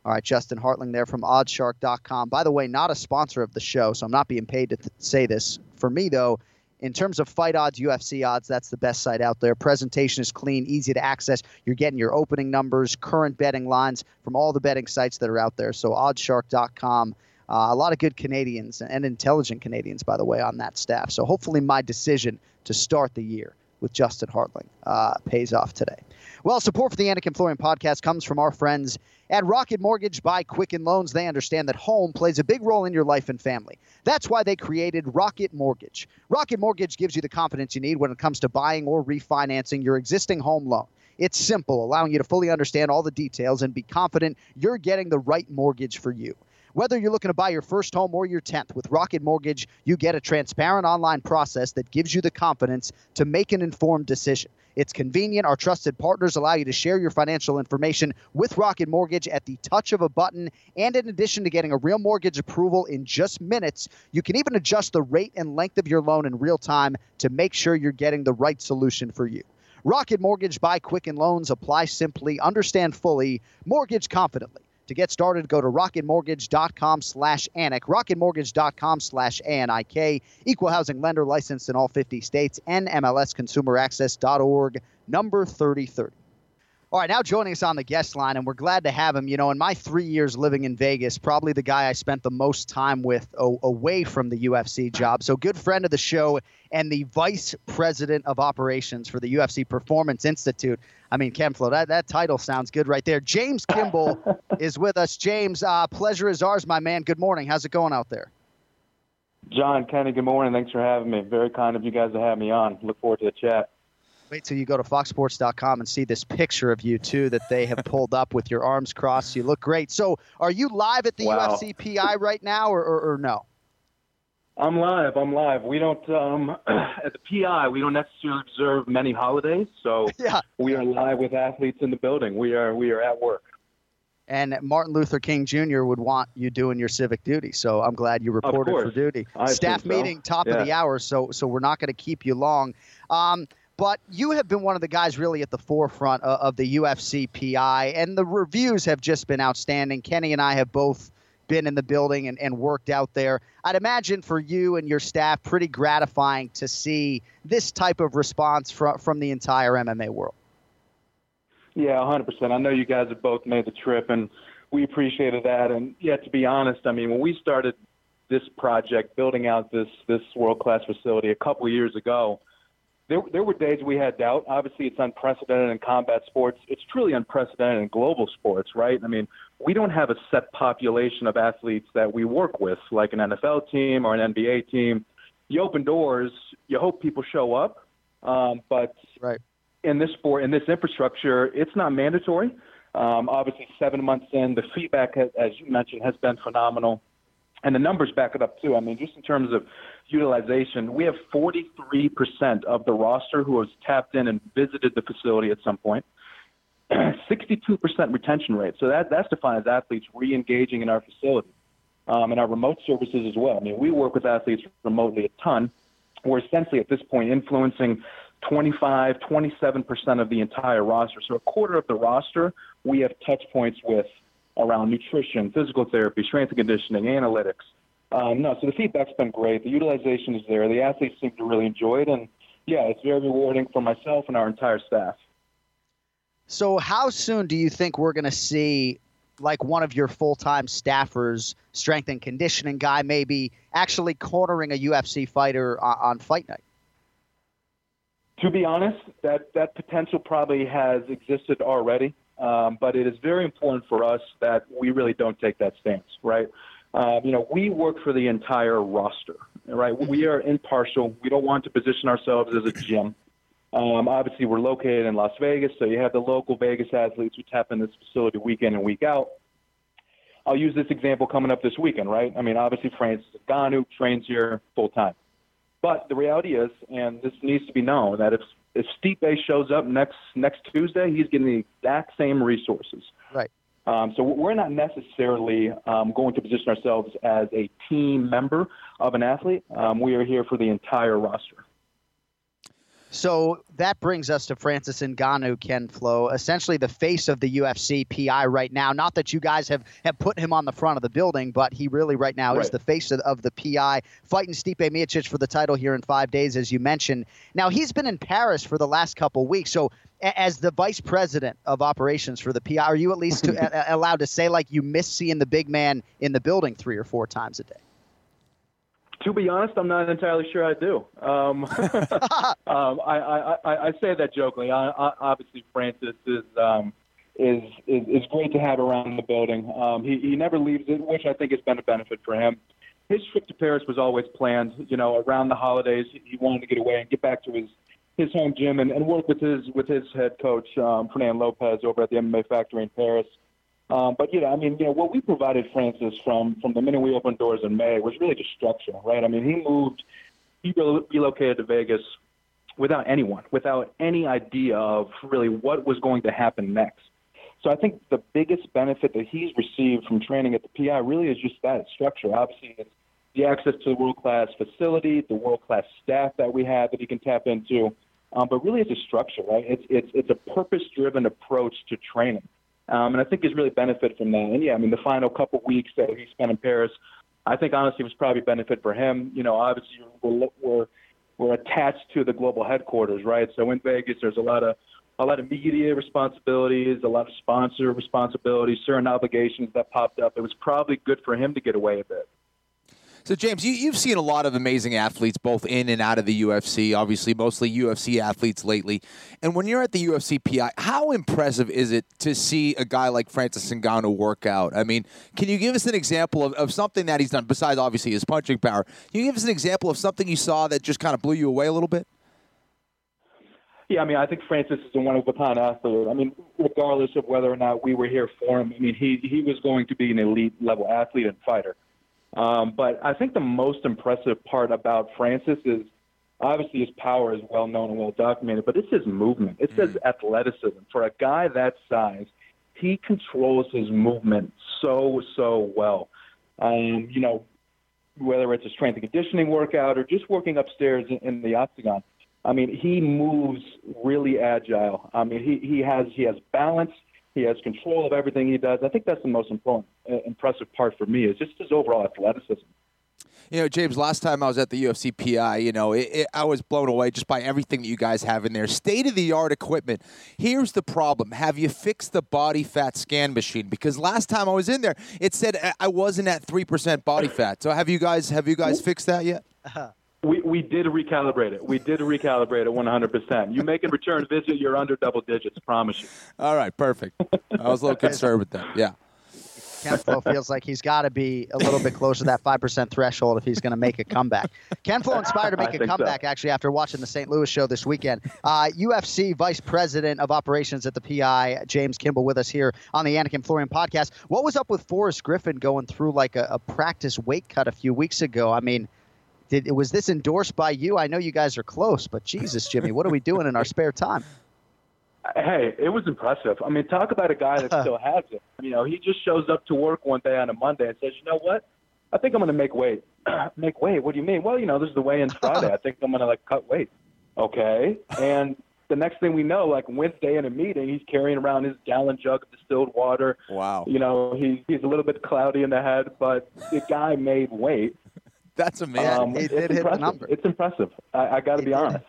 Speaker 5: All right, Justin Hartling there from oddsshark.com. By the way, not a sponsor of the show, so I'm not being paid to th- say this. For me, though, in terms of fight odds, UFC odds, that's the best site out there. Presentation is clean, easy to access. You're getting your opening numbers, current betting lines from all the betting sites that are out there. So oddsshark.com uh, a lot of good Canadians and intelligent Canadians, by the way, on that staff. So hopefully, my decision to start the year with Justin Hartling uh, pays off today. Well, support for the Anik and Florian podcast comes from our friends at Rocket Mortgage by Quicken Loans. They understand that home plays a big role in your life and family. That's why they created Rocket Mortgage. Rocket Mortgage gives you the confidence you need when it comes to buying or refinancing your existing home loan. It's simple, allowing you to fully understand all the details and be confident you're getting the right mortgage for you. Whether you're looking to buy your first home or your 10th, with Rocket Mortgage, you get a transparent online process that gives you the confidence to make an informed decision. It's convenient. Our trusted partners allow you to share your financial information with Rocket Mortgage at the touch of a button. And in addition to getting a real mortgage approval in just minutes, you can even adjust the rate and length of your loan in real time to make sure you're getting the right solution for you. Rocket Mortgage by Quicken Loans. Apply simply, understand fully, mortgage confidently. To get started, go to rocketmortgage.com slash Anik, rocketmortgage.com slash A-N-I-K, equal housing lender licensed in all 50 states, NMLSconsumeraccess.org, number 3030. All right, now joining us on the guest line, and we're glad to have him. You know, in my three years living in Vegas, probably the guy I spent the most time with o- away from the UFC job. So, good friend of the show and the vice president of operations for the UFC Performance Institute. I mean, Ken Flo, that, that title sounds good right there. James Kimball <laughs> is with us. James, uh, pleasure is ours, my man. Good morning. How's it going out there?
Speaker 12: John, Kenny, good morning. Thanks for having me. Very kind of you guys to have me on. Look forward to the chat.
Speaker 5: Wait till you go to foxsports.com and see this picture of you too that they have pulled up with your arms crossed. You look great. So, are you live at the wow. UFC PI right now, or, or, or, no?
Speaker 12: I'm live. I'm live. We don't um, <clears throat> at the PI. We don't necessarily observe many holidays, so <laughs>
Speaker 5: yeah.
Speaker 12: we are live with athletes in the building. We are we are at work.
Speaker 5: And Martin Luther King Jr. would want you doing your civic duty. So I'm glad you reported for duty.
Speaker 12: I
Speaker 5: Staff
Speaker 12: so.
Speaker 5: meeting, top of the hour. So so we're not going to keep you long. Um, but you have been one of the guys really at the forefront of, of the UFC PI, and the reviews have just been outstanding. Kenny and I have both been in the building and, and worked out there. I'd imagine for you and your staff, pretty gratifying to see this type of response from from the entire MMA world.
Speaker 12: Yeah, 100%. I know you guys have both made the trip, and we appreciated that. And yeah, to be honest, I mean, when we started this project, building out this this world class facility a couple years ago, there there were days we had doubt. Obviously, it's unprecedented in combat sports. It's truly unprecedented in global sports, right? I mean, we don't have a set population of athletes that we work with, like an NFL team or an NBA team. You open doors, you hope people show up, um, but
Speaker 5: right.
Speaker 12: in this sport, in this infrastructure, it's not mandatory. Um, obviously, seven months in, the feedback, has, as you mentioned, has been phenomenal. And the numbers back it up, too. I mean, just in terms of utilization, we have 43% of the roster who has tapped in and visited the facility at some point. <clears throat> 62% retention rate. So that, that's defined as athletes re engaging in our facility um, and our remote services as well. I mean, we work with athletes remotely a ton. We're essentially at this point influencing 25, 27% of the entire roster. So a quarter of the roster we have touch points with around nutrition, physical therapy, strength and conditioning, analytics. Um, no, so the feedback's been great. The utilization is there. The athletes seem to really enjoy it. And yeah, it's very rewarding for myself and our entire staff.
Speaker 5: So, how soon do you think we're going to see like one of your full-time staffers, strength and conditioning guy, maybe actually cornering a UFC fighter on, on fight night?
Speaker 12: To be honest, that that potential probably has existed already, um, but it is very important for us that we really don't take that stance, right? Uh, you know, we work for the entire roster, right? We are impartial. We don't want to position ourselves as a gym. Um, obviously, we're located in Las Vegas, so you have the local Vegas athletes who tap in this facility week in and week out. I'll use this example coming up this weekend, right? I mean, obviously, Francis Ngannou trains here full time. But the reality is, and this needs to be known, that if if Stipe shows up next next Tuesday, he's getting the exact same resources.
Speaker 5: Right.
Speaker 12: Um, so we're not necessarily um, going to position ourselves as a team member of an athlete. Um, we are here for the entire roster.
Speaker 5: So that brings us to Francis Ngannou, Ken Flo, essentially the face of the UFC PI right now. Not that you guys have, have put him on the front of the building, but he really right now is the face of, of the PI, fighting Stipe Miocic for the title here in five days, as you mentioned. Now he's been in Paris for the last couple weeks, so. a- As the vice president of operations for the PI, are you at least <laughs> to, a- allowed to say like you miss seeing the big man in the building three or four times a day?
Speaker 12: To be honest, I'm not entirely sure I do. Um, <laughs> um, I, I, I, I say that jokingly. I, obviously, Francis is, um, is is is great to have around the building. Um, he he never leaves it, which I think has been a benefit for him. His trip to Paris was always planned. You know, around the holidays, he wanted to get away and get back to his his home gym and, and work with his with his head coach um, Fernand Lopez over at the MMA Factory in Paris. Um, but yeah, I mean, you know, what we provided Francis from from the minute we opened doors in May was really just structure, right? I mean, he moved, he relocated to Vegas without anyone, without any idea of really what was going to happen next. So I think the biggest benefit that he's received from training at the PI really is just that structure. Obviously, it's the access to the world class facility, the world class staff that we have that he can tap into. Um, but really, it's a structure, right? It's it's it's a purpose driven approach to training. Um, and I think he's really benefited from that. And yeah, I mean, the final couple weeks that he spent in Paris, I think honestly was probably benefit for him. You know, obviously we're, we're we're attached to the global headquarters, right? So in Vegas, there's a lot of a lot of media responsibilities, a lot of sponsor responsibilities, certain obligations that popped up. It was probably good for him to get away a bit.
Speaker 8: So, James, you, you've seen a lot of amazing athletes both in and out of the UFC, obviously, mostly UFC athletes lately. And when you're at the UFC PI, how impressive is it to see a guy like Francis Ngannou work out? I mean, can you give us an example of, of something that he's done, besides obviously his punching power? Can you give us an example of something you saw that just kind of blew you away a little bit?
Speaker 12: Yeah, I mean, I think Francis is a a kind athlete. I mean, regardless of whether or not we were here for him, I mean, he he was going to be an elite level athlete and fighter. Um, but I think the most impressive part about Francis is obviously his power is well known and well documented, but it's his movement. It's his athleticism. For a guy that size, he controls his movement so so well. Um, you know, whether it's a strength and conditioning workout or just working upstairs in, in the octagon. I mean, he moves really agile. I mean, he, he has he has balance. He has control of everything he does. I think that's the most important, uh, impressive part for me is just his overall athleticism.
Speaker 8: You know, James, last time I was at the UFC PI, you know, it, it, I was blown away just by everything that you guys have in there. State of the art equipment. Here's the problem Have you fixed the body fat scan machine? Because last time I was in there, it said I wasn't at 3% body fat. So have you guys have you guys fixed that yet?
Speaker 12: We, we did recalibrate it. We did recalibrate it 100%. You make a return visit, you're under double digits, promise you.
Speaker 8: All right, perfect. I was a little concerned with that. Yeah.
Speaker 5: Ken Flo feels like he's got to be a little bit closer to that 5% threshold if he's going to make a comeback. Ken Flo <laughs> inspired to make a comeback, so. actually, after watching the St. Louis show this weekend. Uh, UFC Vice President of Operations at the PI, James Kimball, with us here on the Anik and Florian podcast. What was up with Forrest Griffin going through like a, a practice weight cut a few weeks ago? I mean, did, was this endorsed by you? I know you guys are close, but Jesus, Jimmy, what are we doing in our spare time?
Speaker 12: Hey, it was impressive. I mean, talk about a guy that still <laughs> has it. You know, he just shows up to work one day on a Monday and says, "You know what? I think I'm going to make weight." <clears throat> make weight? What do you mean? Well, you know, this is the weigh-in <laughs> Friday. I think I'm going to like cut weight. Okay, and the next thing we know, like Wednesday in a meeting, he's carrying around his gallon jug of distilled water.
Speaker 8: Wow.
Speaker 12: You know, he, he's a little bit cloudy in the head, but the guy made weight. <laughs>
Speaker 8: That's amazing.
Speaker 12: Um,
Speaker 5: it
Speaker 12: did
Speaker 5: hit the number.
Speaker 12: It's impressive. I, I got to be
Speaker 5: did.
Speaker 12: honest.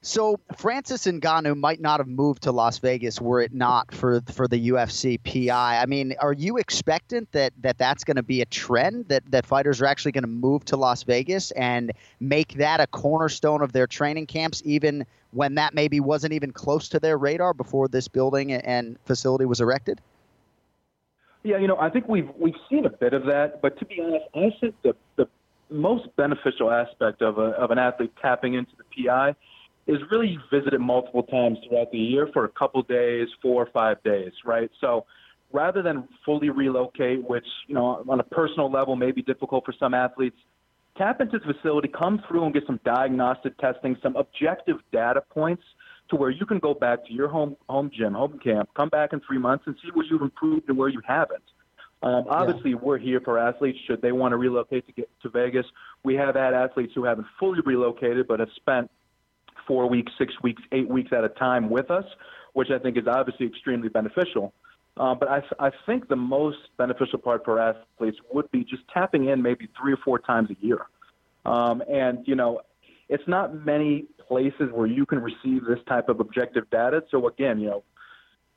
Speaker 5: So Francis Ngannou might not have moved to Las Vegas were it not for for the UFC PI. I mean, are you expectant that, that that's going to be a trend that that fighters are actually going to move to Las Vegas and make that a cornerstone of their training camps, even when that maybe wasn't even close to their radar before this building and facility was erected?
Speaker 12: Yeah, you know, I think we've we've seen a bit of that, but to be honest, I think the the most beneficial aspect of a of an athlete tapping into the PI is really you visit it multiple times throughout the year for a couple days, four or five days, right? So rather than fully relocate, which, you know, on a personal level may be difficult for some athletes, tap into the facility, come through and get some diagnostic testing, some objective data points to where you can go back to your home home gym, home camp, come back in three months and see where you've improved and where you haven't. Um, obviously, yeah. we're here for athletes should they want to relocate to get to Vegas. We have had athletes who haven't fully relocated but have spent four weeks, six weeks, eight weeks at a time with us, which I think is obviously extremely beneficial. Uh, but I, I think the most beneficial part for athletes would be just tapping in maybe three or four times a year. Um, and, you know, it's not many places where you can receive this type of objective data. So, again, you know,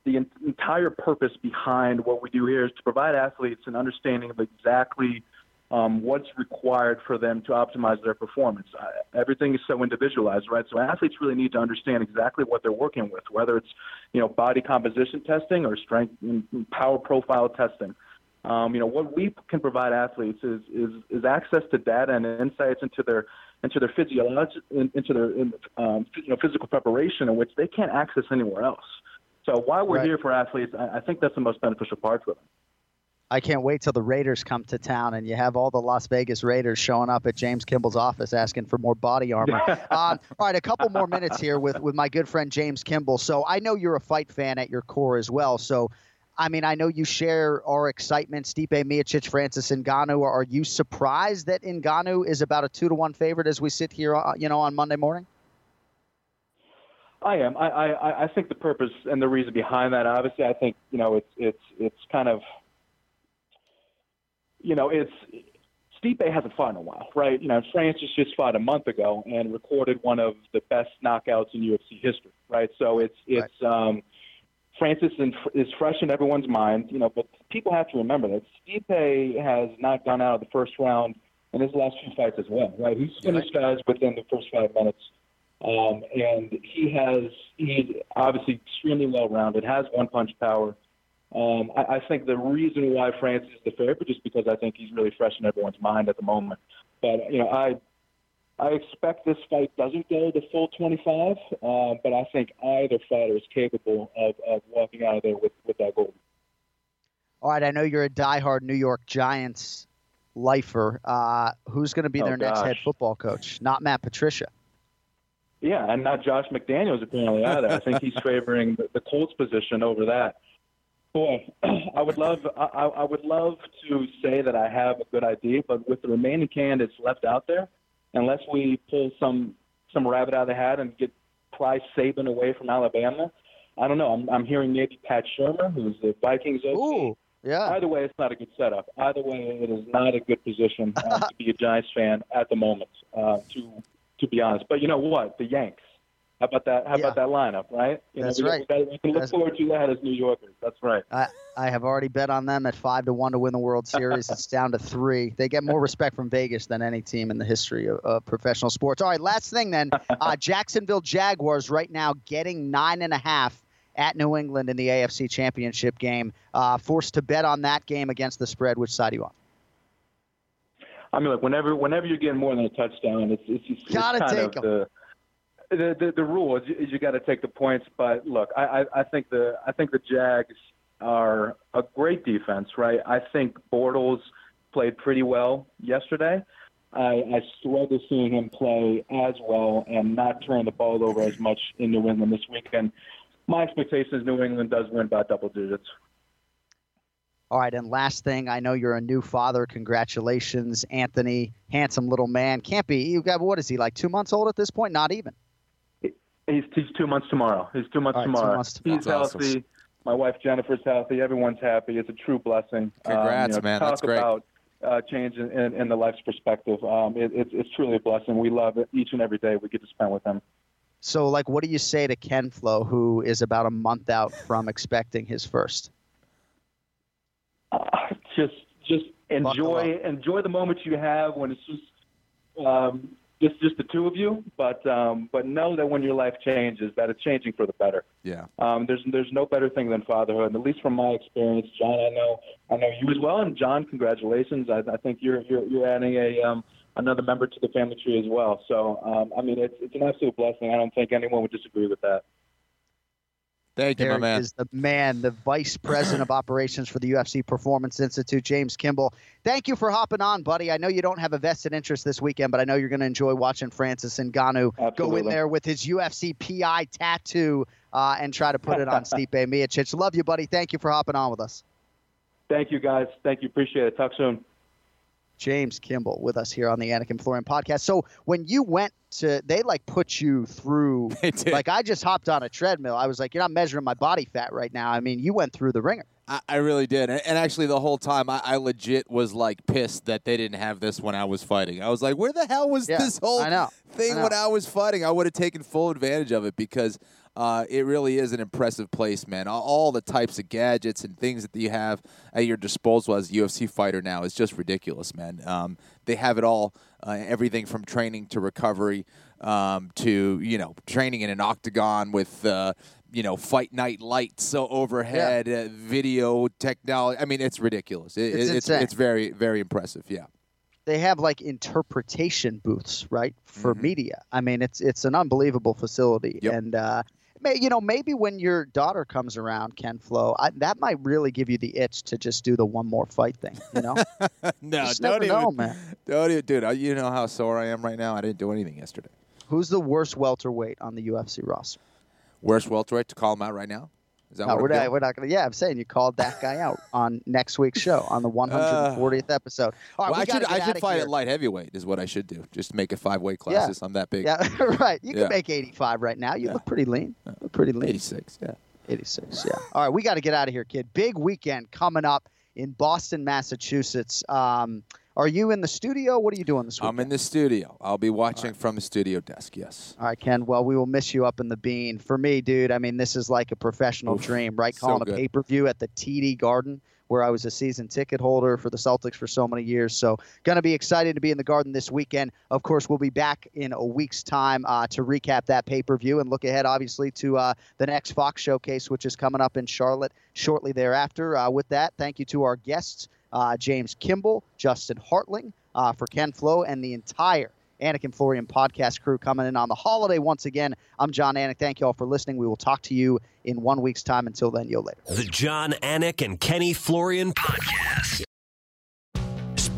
Speaker 12: the entire purpose behind what we do here is to provide athletes an understanding of exactly um, what's required for them to optimize their performance. Uh, everything is so individualized, right? So athletes really need to understand exactly what they're working with, whether it's you know body composition testing or strength and power profile testing. Um, you know what we can provide athletes is, is is access to data and insights into their into their physiology into their um, you know physical preparation in which they can't access anywhere else. So while we're
Speaker 5: right.
Speaker 12: here for athletes, I, I think that's the most beneficial part for them.
Speaker 5: I can't wait till the Raiders come to town and you have all the Las Vegas Raiders showing up at James Kimball's office asking for more body armor. uh, <laughs> all right, a couple more minutes here with, with my good friend James Kimball. So I know you're a fight fan at your core as well. So, I mean, I know you share our excitement. Stipe Miocic, Francis Ngannou. Are you surprised that Ngannou is about a two to one favorite as we sit here, uh, you know, on Monday morning?
Speaker 12: I am. I, I, I think the purpose and the reason behind that, obviously, I think you know it's it's it's kind of you know, it's Stipe hasn't fought in a while, right? You know, Francis just fought a month ago and recorded one of the best knockouts in UFC history, right? So it's it's right. um, Francis is fresh in everyone's mind, you know, but people have to remember that Stipe has not gone out of the first round in his last few fights as well, right? He's finished guys within the first five minutes. Um, and he has, he's obviously extremely well rounded, has one punch power. Um, I, I think the reason why Francis is the favorite is just because I think he's really fresh in everyone's mind at the moment. But you know, I I expect this fight doesn't go the full 25, uh, but I think either fighter is capable of, of walking out of there with, with that gold.
Speaker 5: All right, I know you're a diehard New York Giants lifer. Uh, who's going to be
Speaker 12: oh,
Speaker 5: their
Speaker 12: gosh.
Speaker 5: next head football coach? Not Matt Patricia.
Speaker 12: Yeah, and not Josh McDaniels apparently either. I think he's <laughs> favoring the, the Colts position over that. Boy, <clears throat> I would love I, I would love to say that I have a good idea, but with the remaining candidates left out there, unless we pull some some rabbit out of the hat and get Pry Saban away from Alabama, I don't know. I'm, I'm hearing maybe Pat Shurmur, who's the Vikings OC.
Speaker 5: Ooh, yeah.
Speaker 12: Either way, it's not a good setup. Either way, it is not a good position uh, <laughs> to be a Giants fan at the moment. Uh, to to be honest, but you know what? The Yanks. How about that? How
Speaker 5: Yeah.
Speaker 12: about that lineup? Right? You
Speaker 5: That's
Speaker 12: know, we,
Speaker 5: right.
Speaker 12: We, we can look
Speaker 5: That's-
Speaker 12: forward to that as New Yorkers. That's right.
Speaker 5: I, I have already bet on them at five to one to win the World Series. It's down to three. They get more respect from Vegas than any team in the history of, of professional sports. All right, last thing then. <laughs> Uh, Jacksonville Jaguars right now getting nine and a half at New England in the AFC Championship game. Uh, forced to bet on that game against the spread. Which side are you on?
Speaker 12: I mean, look, whenever whenever you're getting more than a touchdown, it's it's, it's, it's kind
Speaker 5: take
Speaker 12: of the, the the the rule is you, you got to take the points. But look, I, I I think the I think the Jags are a great defense, right? I think Bortles played pretty well yesterday. I, I struggle seeing him play as well and not turn the ball over as much in New England this weekend. My expectation is New England does win by double digits.
Speaker 5: All right, and last thing, I know you're a new father. Congratulations, Anthony, handsome little man. Can't be. You got what is he like? Two months old at this point? Not even.
Speaker 12: He's, he's two months tomorrow. He's two months
Speaker 5: All right, two
Speaker 12: tomorrow.
Speaker 5: months tomorrow.
Speaker 12: He's
Speaker 8: That's awesome.
Speaker 12: healthy. My wife Jennifer's healthy. Everyone's happy. It's a true blessing.
Speaker 8: Congrats,
Speaker 12: um, you know,
Speaker 8: man.
Speaker 12: Talk
Speaker 8: That's great.
Speaker 12: about uh, change in, in, in the life's perspective. Um, it, it's it's truly a blessing. We love it each and every day we get to spend with him.
Speaker 5: So, like, what do you say to Ken Flo, who is about a month out from expecting his first?
Speaker 12: Uh, just just enjoy enjoy the moments you have when it's just um, just just the two of you. But um, but know that when your life changes, that it's changing for the better.
Speaker 8: Yeah.
Speaker 12: Um, there's there's no better thing than fatherhood, and at least from my experience, John. I know I know you as well, and John, congratulations. I, I think you're you're you're adding a um, another member to the family tree as well. So um, I mean, it's it's an absolute blessing. I don't think anyone would disagree with that.
Speaker 8: Thank you,
Speaker 5: There
Speaker 8: my man.
Speaker 5: is the man, the vice president of operations for the UFC Performance Institute, James Kimball. Thank you for hopping on, buddy. I know you don't have a vested interest this weekend, but I know you're going to enjoy watching Francis Ngannou go in there with his UFC PI tattoo uh, and try to put it on <laughs> Stipe Miocic. Love you, buddy. Thank you for hopping on with us.
Speaker 12: Thank you, guys. Thank you. Appreciate it. Talk soon.
Speaker 5: James Kimball with us here on the Anik and Florian podcast. So when you went to, they like put you through, <laughs> like I just hopped on a treadmill. I was like, you're not measuring my body fat right now. I mean, you went through the ringer.
Speaker 8: I, I really did, and, and actually, the whole time I, I legit was like pissed that they didn't have this when I was fighting. I was like, "Where the hell was
Speaker 5: Yeah,
Speaker 8: this whole
Speaker 5: I
Speaker 8: thing
Speaker 5: I
Speaker 8: when I was fighting?" I would have taken full advantage of it because uh, it really is an impressive place, man. All, the types of gadgets and things that you have at your disposal as a UFC fighter now is just ridiculous, man. Um, they have it all, uh, everything from training to recovery um, to you know training in an octagon with. Uh, you know, fight night lights so overhead, uh, video technology. I mean, it's ridiculous. It,
Speaker 5: It's
Speaker 8: it- it's, it's very, very impressive. Yeah.
Speaker 5: they have like interpretation booths, right, for media. I mean, it's it's an unbelievable facility,
Speaker 8: Yep.
Speaker 5: and uh, may, you know maybe when your daughter comes around, Ken Flo, I, that might really give you the itch to just do the one more fight thing. You know, <laughs>
Speaker 8: no,
Speaker 5: Just
Speaker 8: don't even,
Speaker 5: know, man.
Speaker 8: Don't even, dude. You know how sore I am right now. I didn't do anything yesterday.
Speaker 5: who's the worst welterweight on the UFC roster?
Speaker 8: Worst welterweight to call him out right now. Is that
Speaker 5: No,
Speaker 8: what
Speaker 5: we're not, we're not gonna. Yeah, I'm saying you called that guy out <laughs> on next week's show on the 140th episode. All right,
Speaker 8: well,
Speaker 5: we
Speaker 8: I should, I should fight
Speaker 5: here.
Speaker 8: at light heavyweight. Is what I should do. Just make it five weight
Speaker 5: Yeah.
Speaker 8: classes. I'm that big.
Speaker 5: Yeah, <laughs> right. You
Speaker 8: Yeah.
Speaker 5: can make 85 right now. You
Speaker 8: Yeah.
Speaker 5: look pretty lean. Look pretty lean.
Speaker 8: 86. Yeah.
Speaker 5: 86. Yeah. All right, we got to get out of here, kid. Big weekend coming up in Boston, Massachusetts. Um, are you in the studio? What are you doing this weekend?
Speaker 8: I'm in the studio. I'll be watching from the studio desk. Yes.
Speaker 5: All right, Ken. Well, we will miss you up in the bean. For me, dude, I mean, this is like a professional
Speaker 8: Oof,
Speaker 5: dream, right?
Speaker 8: so
Speaker 5: Calling a pay per view at the TD Garden, where I was a season ticket holder for the Celtics for so many years. So, going to be excited to be in the Garden this weekend. Of course, we'll be back in a week's time uh, to recap that pay per view and look ahead, obviously, to uh, the next Fox showcase, which is coming up in Charlotte shortly thereafter. Uh, with that, thank you to our guests, uh, James Kimball, Justin Hartling, uh, for Ken Flo, and the entire Anik and Florian podcast crew coming in on the holiday once again. I'm John Anik. Thank you all for listening. We will talk to you in one week's time. Until then, yo later.
Speaker 6: The John Anik and Kenny Florian podcast.